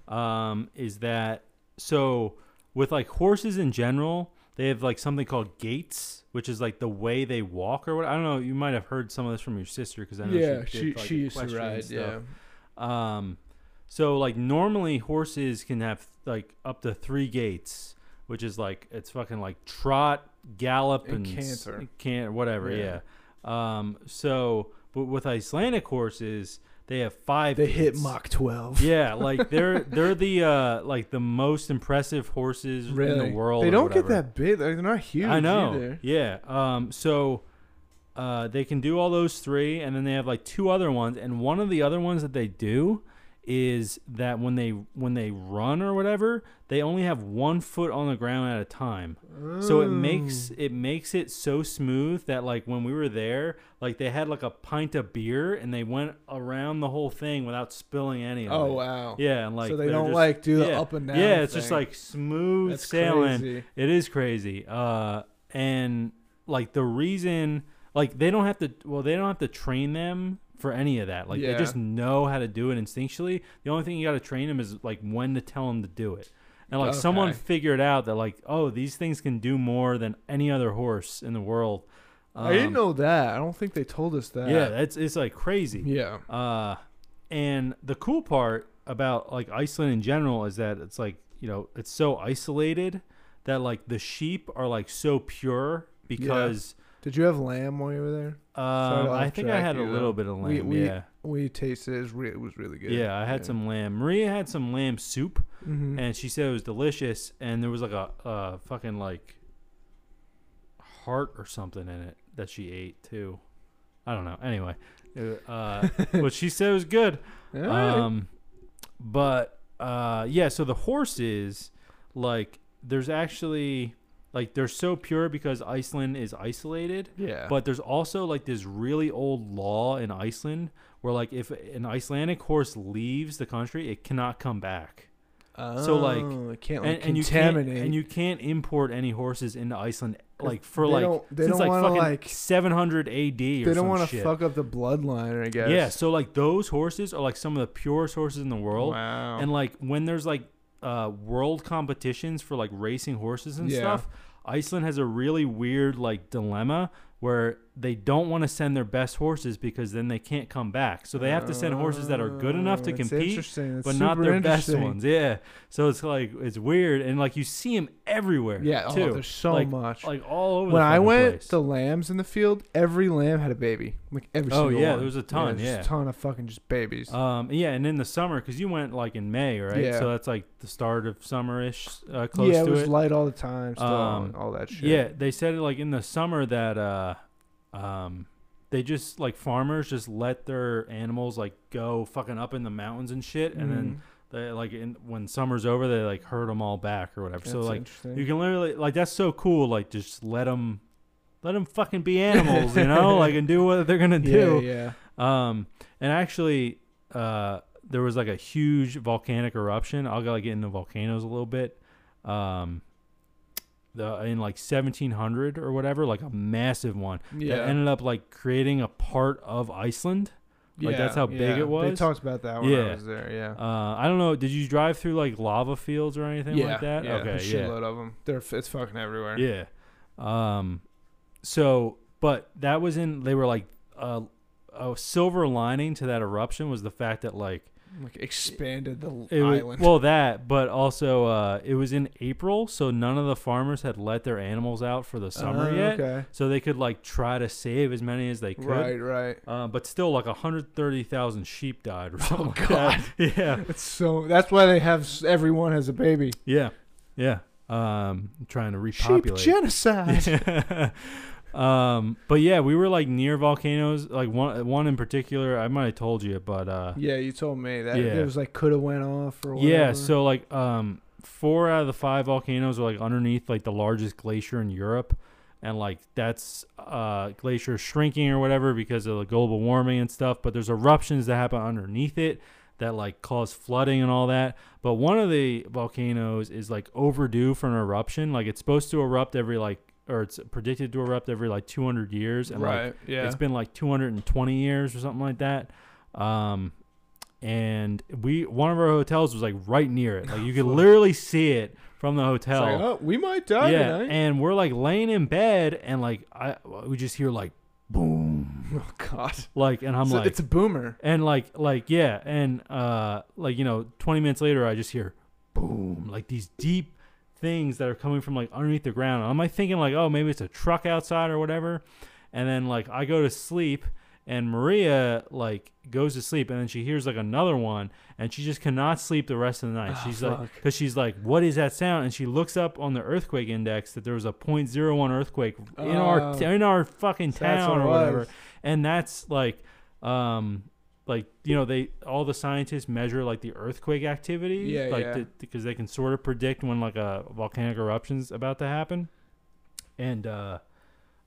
um, is that so with like horses in general, they have like something called gaits, which is like the way they walk or what. I don't know. You might have heard some of this from your sister because I know yeah, she, she like, she used to ride. Yeah. Um, so like normally horses can have like up to three gaits, which is like it's fucking like trot, gallop, And and, canter. can whatever. Yeah. Yeah. Um. So, but with Icelandic horses, they have five. They hit gaits. Mach 12. Yeah, like they're they're the uh like the most impressive horses really. in the world. They or don't get whatever. that big. They're not huge. I know. Either. Yeah. Um. So, uh, they can do all those three, and then they have like two other ones, and one of the other ones that they do is that when they when they run or whatever, they only have one foot on the ground at a time. So it makes Mm. it makes it so smooth that like when we were there, like they had like a pint of beer and they went around the whole thing without spilling any of Oh it. wow. Yeah, and like so they don't just- like do the up and down. Yeah, it's just like smooth That's sailing. crazy. It is crazy. Uh, and like the reason, like they don't have to. Well, they don't have to train them for any of that. Like Yeah. they just know how to do it instinctually. The only thing you got to train them is like when to tell them to do it. And like someone Okay. figured out that like, oh, these things can do more than any other horse in the world. I didn't Um, know that. I don't think they told us that. Yeah, that's it's like crazy. Yeah. Uh, and the cool part about like Iceland in general is that it's like you know it's so isolated that like the sheep are like so pure because Did you have lamb while you were there? um, I think I had a little though. bit of lamb. we- yeah, We tasted it. It was, re- it was really good. yeah, I had some lamb. Maria had some lamb soup, hmm and she said it was delicious. And there was like a uh, fucking like heart or something in it that she ate too. I don't know. Anyway, uh, but she said it was good. Um, but uh, yeah, so the horses, like, there's actually like they're so pure because Iceland is isolated. yeah. But there's also like this really old law in Iceland where like if an Icelandic horse leaves the country, it cannot come back. Oh, so, like- it can't And, like, and you can't contaminate. and you can't import any horses into Iceland like for they like don't- they since don't like fucking like- 700 AD or they don't want want to fuck up the bloodline, I guess. Yeah, so like those horses are like some of the purest horses in the world. Wow. And like when there's like uh, world competitions for like racing horses and Yeah. stuff, Iceland has a really weird like dilemma where they don't want to send their best horses because then they can't come back. So they have to send horses that are good enough to Oh, compete, but not their best ones. Yeah. So it's like it's weird and like you see them everywhere. Yeah, oh, too. there's so like, much. Like all over. when I went place. to lambs in the field, every lamb had a baby. Like every single one. Oh, yeah, one. there was a ton, just yeah. a ton of fucking just babies. Um, yeah, and in the summer, because you went like in May, right? Yeah. So that's like the start of summerish, uh, close yeah, it was it. light all the time. Still, Um, all that shit. Yeah, they said like in the summer that uh, um, they just like farmers just let their animals like go fucking up in the mountains and shit, and then Mhm. they like in, when summer's over, they like herd them all back or whatever. so like you can literally like that's so cool. Like just let them. Let them fucking be animals, you know, like and do what they're gonna yeah, do. yeah. Um, and actually, uh, there was like a huge volcanic eruption. I'll go like get into volcanoes a little bit. Um, the in like 1700 or whatever, like a massive one Yeah. that ended up like creating a part of Iceland. like, that's how big it was. They talked about that when Yeah. I was there. Yeah. Uh, I don't know. Did you drive through like lava fields or anything yeah. like that? Yeah. okay, a yeah. shitload of them. They're it's fucking everywhere. Yeah. Um so but that was in they were like uh, a silver lining to that eruption was the fact that like Like expanded the it was, island. well that but also uh it was in April so none of the farmers had let their animals out for the summer Oh, yet Okay. so they could like try to save as many as they could Right. Right. uh, but still like 130,000 sheep died or something like Oh, God. that. yeah It's so. That's why they have everyone has a baby. yeah yeah um trying to Sheep repopulate genocide. um, but yeah, we were like near volcanoes. Like one, one in particular, I might have told you, but uh, yeah, you told me that Yeah. it was like could have went off or whatever. yeah. So like, um, four out of the five volcanoes are like underneath like the largest glacier in Europe, and like that's uh glacier shrinking or whatever because of the global warming and stuff. But there's eruptions that happen underneath it that like cause flooding and all that. But one of the volcanoes is like overdue for an eruption. Like it's supposed to erupt every like, or it's predicted to erupt every like 200 years, and like yeah. it's been like 220 years or something like that. Um, and we one of our hotels was like right near it. Like you could literally see it from the hotel. like, oh, we might die yeah, tonight. and we're like laying in bed, and like I we just hear like boom, oh God. like, and I'm So like, it's a boomer. and like like yeah, and uh like you know 20 minutes later I just hear boom, like these deep things that are coming from like underneath the ground. I'm like thinking like, oh, maybe it's a truck outside or whatever. And then like I go to sleep and Maria like goes to sleep and then she hears like another one and she just cannot sleep the rest of the night. Ah, she's like cuz she's like what is that sound? And she looks up on the earthquake index that there was a 0.01 earthquake in our Oh. in our fucking town or whatever. was. And that's like um like you know they all the scientists measure like the earthquake activity Yeah, like yeah. because they can sort of predict when like a volcanic eruption's about to happen and uh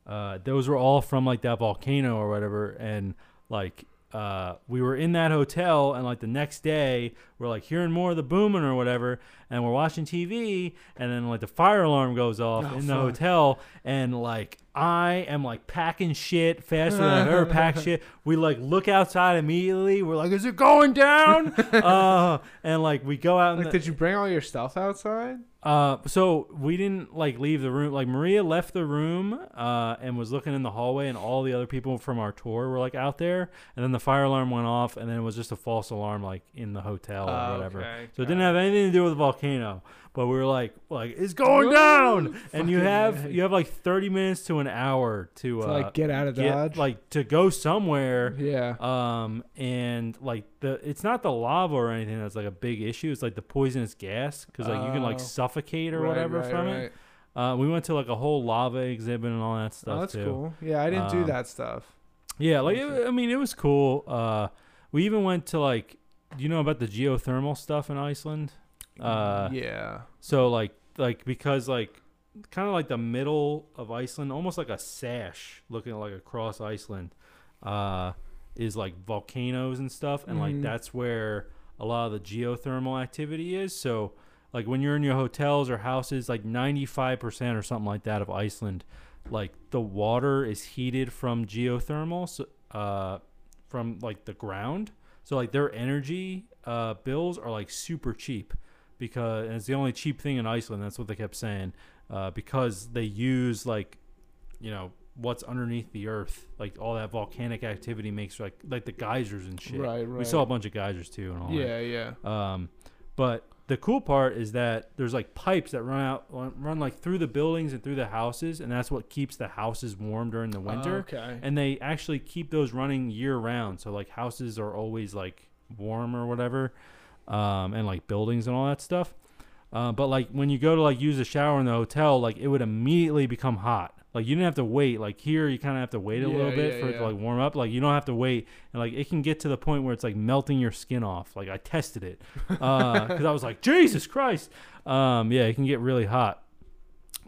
uh those were all from like that volcano or whatever and like uh we were in that hotel and like the next day we're like hearing more of the booming or whatever and we're watching TV and then like the fire alarm goes off Oh, in the fuck. hotel and like I am like packing shit faster than I've ever packed shit. We like look outside immediately. We're like, is it going down? uh, and like we go out. Like, the- did you bring all your stuff outside? Uh, so we didn't like leave the room. Like Maria left the room uh, and was looking in the hallway, and all the other people from our tour were like out there. And then the fire alarm went off, and then it was just a false alarm, like in the hotel or Oh, whatever. okay, So it didn't have anything to do with the volcano. But we were like, like it's going Whoa, down, and you have you have like thirty minutes to an hour to, To uh, like get out of get- Dodge. like to go somewhere. yeah. Um, and like the it's not the lava or anything that's like a big issue. It's like the poisonous gas because like you can like Oh. suffocate or Right, whatever right, from it. Uh, we went to like a whole lava exhibit and all that stuff Oh, that's too. cool. Yeah, I didn't do Um, that stuff. Yeah, like it, I mean, it was cool. Uh, we even went to like, do you know about the geothermal stuff in Iceland? Uh, yeah. so like like because like kind of like the middle of Iceland, almost like a sash looking like across Iceland, uh, is like volcanoes and stuff, and like Mhm. that's where a lot of the geothermal activity is. So like when you're in your hotels or houses, like 95% or something like that of Iceland, like the water is heated from geothermal, so, uh, from like the ground. So like their energy uh, bills are like super cheap because and it's the only cheap thing in Iceland. That's what they kept saying uh, because they use like you know what's underneath the earth, like all that volcanic activity makes like like the geysers and shit. Right, right. We saw a bunch of geysers too and all that. Yeah, yeah. Um, but the cool part is that there's like pipes that run out, run, run like through the buildings and through the houses, and that's what keeps the houses warm during the winter. okay. And they actually keep those running year round, so like houses are always like warm or whatever, um, and like buildings and all that stuff. Uh, but like when you go to like use a shower in the hotel, like it would immediately become hot. Like you didn't have to wait. Like here, you kind of have to wait a Yeah, little bit yeah, for it yeah. to like warm up. Like you don't have to wait, and like it can get to the point where it's like melting your skin off. Like I tested it because I was like, Jesus Christ. Um, yeah, it can get really hot.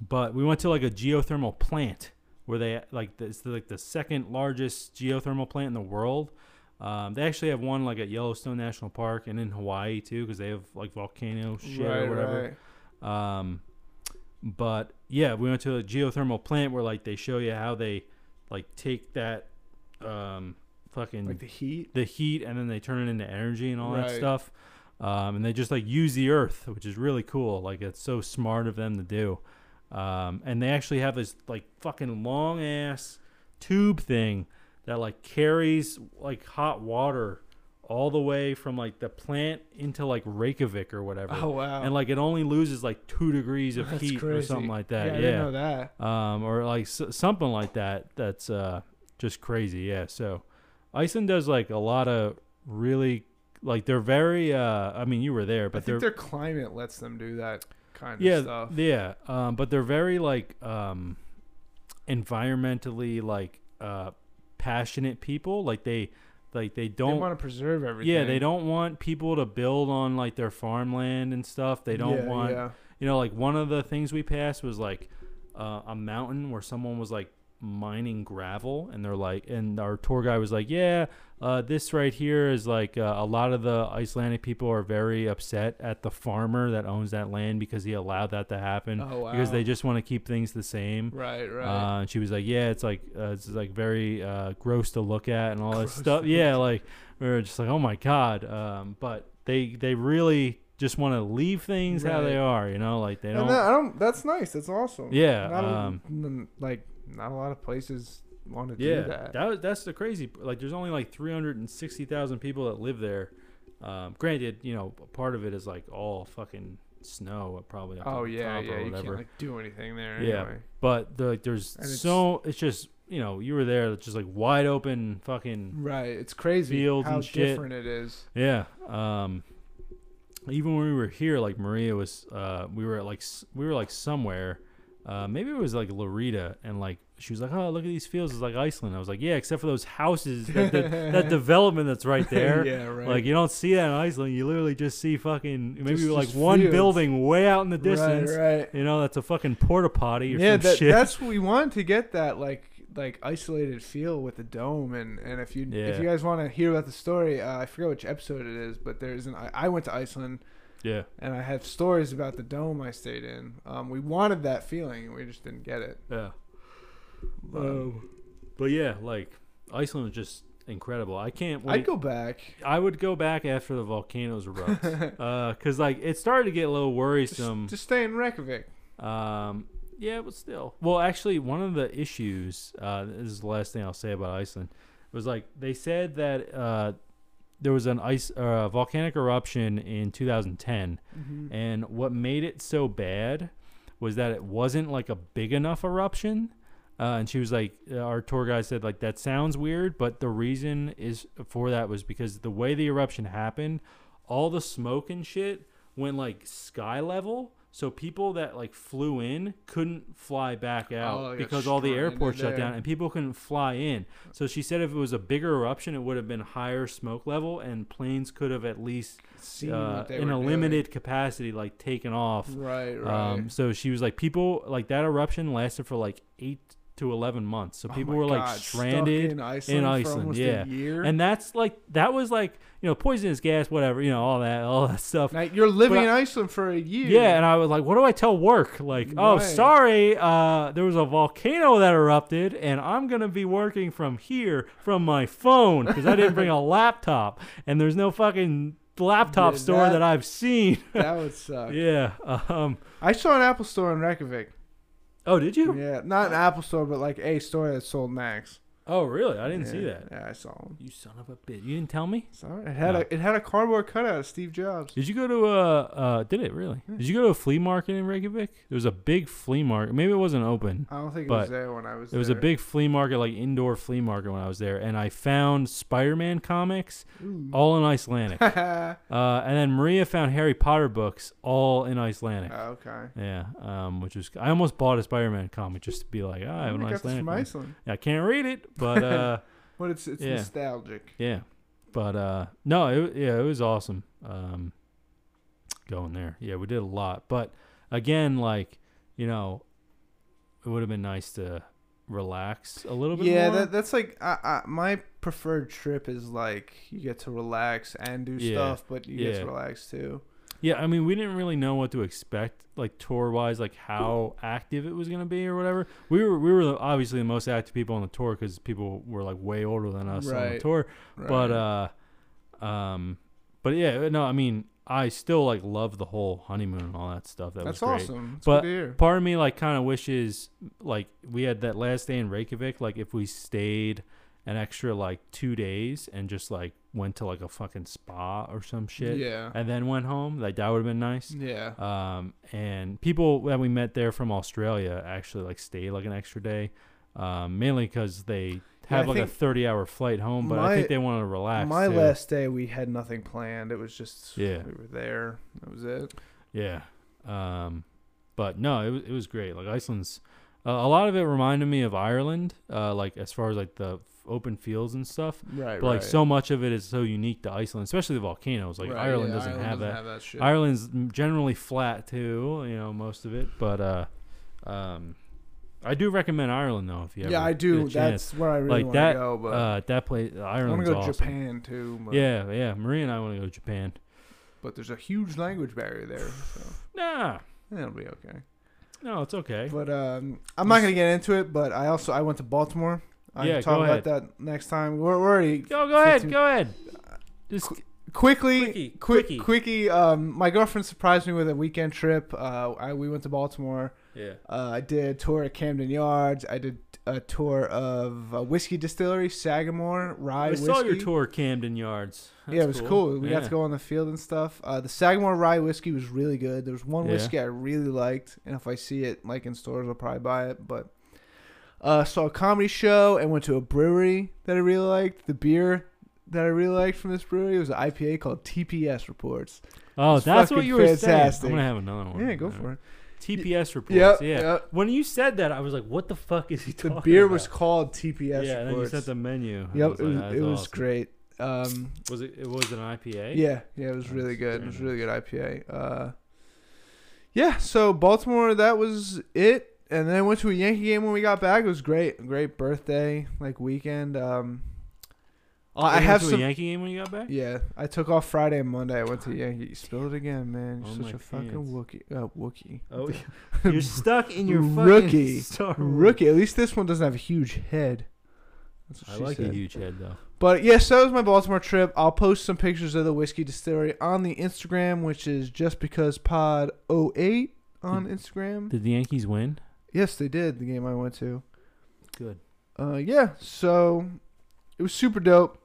But we went to like a geothermal plant, where they like it's like the second largest geothermal plant in the world. Um, they actually have one like at Yellowstone National Park and in Hawaii too, because they have like volcano shit or whatever. Right. Um, but yeah, we went to a geothermal plant where like they show you how they like take that um fucking Like the heat. the heat and then they turn it into energy and all that stuff. Um, and they just like use the earth, which is really cool. Like it's so smart of them to do. Um, and they actually have this like fucking long ass tube thing that like carries like hot water all the way from like the plant into like Reykjavik or whatever. Oh wow. And like it only loses like two degrees of That's heat or something like that. Yeah, I didn't know that. um, or like s- something like that. That's uh, just crazy. Yeah. So Iceland does like a lot of really like they're very. Uh, I mean, you were there, but I think their climate lets them do that kind yeah, of stuff. yeah. Um, but they're very like um, environmentally like uh, passionate people. Like they like they They don't. want to preserve everything. yeah, they don't want people to build on like their farmland and stuff. They don't Yeah, want Yeah. you know, like one of the things we passed was like uh, a mountain where someone was like mining gravel, and they're like, and our tour guy was like, yeah, uh, this right here is like uh, a lot of the Icelandic people are very upset at the farmer that owns that land because he allowed that to happen Oh wow. because they just want to keep things the same. Right. Right. Uh, and she was like, "Yeah, it's like uh, it's like very uh, gross to look at and all that Gross stuff." Yeah, like we were just like, "Oh my god!" Um, but they they really just want to leave things how they are, you know, like they don't. that, I don't. That's nice. That's awesome. Yeah, Not um, n- like not a lot of places want to yeah, do that. that that's the crazy. Like, there's only like three hundred and sixty thousand people that live there. Um, granted, you know, part of it is like all fucking snow, probably. Up oh yeah, top yeah. or You can't like do anything there. Yeah. Anyway. But the, like, there's And it's- so it's just you know you were there, it's just like wide open fucking Right. It's crazy Fields how and shit. different it is. Yeah. Um even when we were here like Maria was uh we were at like we were like somewhere uh maybe it was like Larita and like she was like, "Oh, look at these fields. It's like Iceland." I was like, "Yeah, except for those houses, that, that, that development that's right there. yeah. Right. Like you don't see that in Iceland. You literally just see fucking maybe Just- like just one fields. building way out in the distance. Right. Right. You know, that's a fucking porta potty or Yeah. some That, shit. that's what we wanted to get that like like isolated feel with the dome and and if you if you guys want to hear about the story, uh, I forget which episode it is, but there's an I, I went to Iceland yeah. and I have stories about the dome I stayed in. Um, we wanted that feeling, and we just didn't get it. Yeah. But Um, but yeah, like Iceland was just incredible. I can't wait. I'd go back. I would go back after the volcanoes erupt, uh, cause like it started to get a little Just, worrisome. just stay in Reykjavik. Um, yeah, but still. Well, actually, one of the issues. Uh, this is the last thing I'll say about Iceland. Was like they said that uh, there was an ice uh, volcanic eruption in 2010, Mm-hmm. and what made it so bad was that it wasn't like a big enough eruption. Uh, and she was like, uh, our tour guide said, like, that sounds weird, but the reason is for that was because the way the eruption happened, all the smoke and shit went like sky level. So people that like flew in couldn't fly back out Oh, because all the airports shut down and people couldn't fly in. So she said if it was a bigger eruption, it would have been higher smoke level and planes could have at least uh, in a doing. limited capacity, like taken off. Right, right. Um, so she was like, people like that eruption lasted for like eight to eleven months. So Oh people my were like God, stranded, in Iceland, for Iceland, yeah. a year. and that's like that was like you know poisonous gas, whatever, you know all that, all that stuff. Like, you're living But in I- Iceland for a year. Yeah, and I was like, what do I tell work? Like, oh, sorry, uh, there was a volcano that erupted, and I'm gonna be working from here from my phone because I didn't bring a laptop, and there's no fucking laptop Yeah, store that- that I've seen. that would suck. yeah. Um. I saw an Apple store in Reykjavik. Oh, did you? Yeah, not an Apple store, but like a store that sold Macs. Oh, really? I didn't see Yeah, that. Yeah, I saw them. You son of a bitch! You didn't tell me. Sorry, it had No. a it had a cardboard cutout of Steve Jobs. Did you go to a? Uh, did it really? Yeah. Did you go to a flea market in Reykjavik? There was a big flea market. Maybe it wasn't open. I don't think it But was there when I was. There. It was a there. big flea market, like indoor flea market when I was there, and I found Spider-Man comics Ooh. all in Icelandic. uh, and then Maria found Harry Potter books all in Icelandic. Oh, okay. Yeah, um, which was I almost bought a Spider-Man comic just to be like, oh, I have I an Icelandic. from one. Iceland, Yeah, I can't read it, but uh, but it's it's Yeah. nostalgic. yeah, but uh, no, it, yeah, it was awesome. Um, going there, yeah, we did a lot, but again, like you know, it would have been nice to relax a little bit Yeah, more. that, that's like I, I, my preferred trip is like you get to relax and do Yeah, stuff, but you get yeah. to relax too. Yeah, I mean, we didn't really know what to expect, like tour wise, like how active it was gonna be or whatever. We were we were the- obviously the most active people on the tour because people were like way older than us on the Right. tour. But uh, um, but yeah, no, I mean, I still like love the whole honeymoon and all that stuff. That that's was great. awesome. It's But good to hear. part of me like kind of wishes like we had that last day in Reykjavik like if we stayed an extra like 2 days and just like went to like a fucking spa or some shit Yeah. and then went home like that would have been nice Yeah. um and people that we met there from Australia actually like stayed like an extra day um mainly cuz they have I like a 30 hour flight home but I think they wanted to relax My too. last day, we had nothing planned. It was just Yeah. we were there. That was it. Yeah. Um, but no, it was it was great. Like Iceland's uh, a lot of it reminded me of Ireland. Uh, like as far as like the f- open fields and stuff. Right. But like right. so much of it is so unique to Iceland, especially the volcanoes. Like Right, Ireland yeah, doesn't Ireland have doesn't that. have that shit. Ireland's generally flat too. You know most of it, but uh, um, I do recommend Ireland though if you yeah, I get do. chance. That's where I really Like want that, to go. But uh, that place I want Ireland's to go awesome. to Japan too. But, Yeah, yeah. Maria and I want to go to Japan. But there's a huge language barrier there, so Nah, it'll be okay. No, it's okay. But um, I'm not gonna get into it. But I also I went to Baltimore. I Yeah, can talk go about ahead. that next time. We're, we're already Go, go ahead, go ahead. Just quickly, Quickie, quick, quickie. quickie. Um, my girlfriend surprised me with a weekend trip. Uh, I, we went to Baltimore. yeah. Uh, I did a tour at Camden Yards. I did a tour of a whiskey distillery, Sagamore Rye I Whiskey. saw your tour, Camden Yards. yeah, it was cool. We got to go on the field and stuff. Uh, the Sagamore Rye whiskey was really good. There was one Yeah. whiskey I really liked, and if I see it like in stores, I'll probably buy it. But uh, saw a comedy show and went to a brewery that I really liked. The beer that I really liked from this brewery was an IPA called TPS Reports. Oh, that's what you were fantastic. saying. I'm gonna have another one. Yeah, go for it. TPS reports. Yep, yeah. yep. When you said that, I was like, "What the fuck is he talking?" The beer about? was called TPS yeah, and then you sent the menu. Yep, was it was, "That's it was awesome." great. Um, Was it? It was an IPA. yeah, yeah, it was Nice, really good. It was really good IPA. Uh, yeah, so Baltimore, that was it. And then I went to a Yankee game when we got back. It was great, great birthday like weekend. Um, You I have to some. Yankee game when you got back. Yeah, I took off Friday and Monday. I went to Yankee. Spilled it again, man. You're Oh, such a fucking pants. Wookie. Uh, Wookie. Oh, you're stuck in your fucking Rookie. Star Rookie. At least this one doesn't have a huge head. I like said. a huge head though. But yes, that was my Baltimore trip. I'll post some pictures of the whiskey distillery on the Instagram, which is just because pod 08 on Instagram. Did the Yankees win? Yes, they did. The game I went to. Good. Uh, yeah. So it was super dope.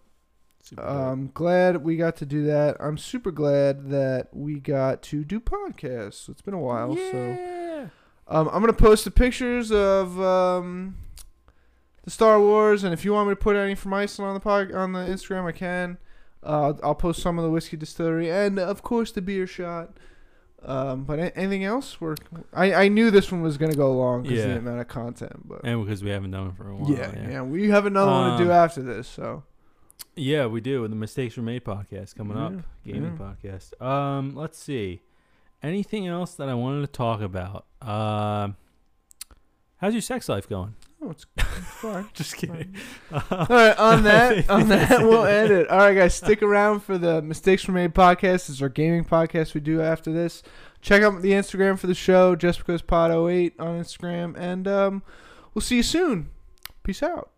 Super dope. Um, glad we got to do that. I'm super glad that we got to do podcasts. It's been a while, so um, I'm gonna post the pictures of um, the Star Wars, and if you want me to put any from Iceland on the pod, on the Instagram, I can. Uh, I'll, post some of the whiskey distillery, and of course the beer shot. Um, but anything else? We're I, I knew this one was gonna go long because Yeah. the amount of content, but And because we haven't done it for a while. yeah, yeah, we have another one to do Um, after this. So Yeah, we do. The Mistakes Were Made podcast coming up. Gaming yeah. podcast. Um, let's see. Anything else that I wanted to talk about? Um, how's your sex life going? oh, it's, it's fine. Just kidding. All right, on that, on that, we'll end it. All right, guys, stick around for the Mistakes Were Made podcast. Is our gaming podcast we do after this. Check out the Instagram for the show, just because pod 08 on Instagram, and um, we'll see you soon. Peace out.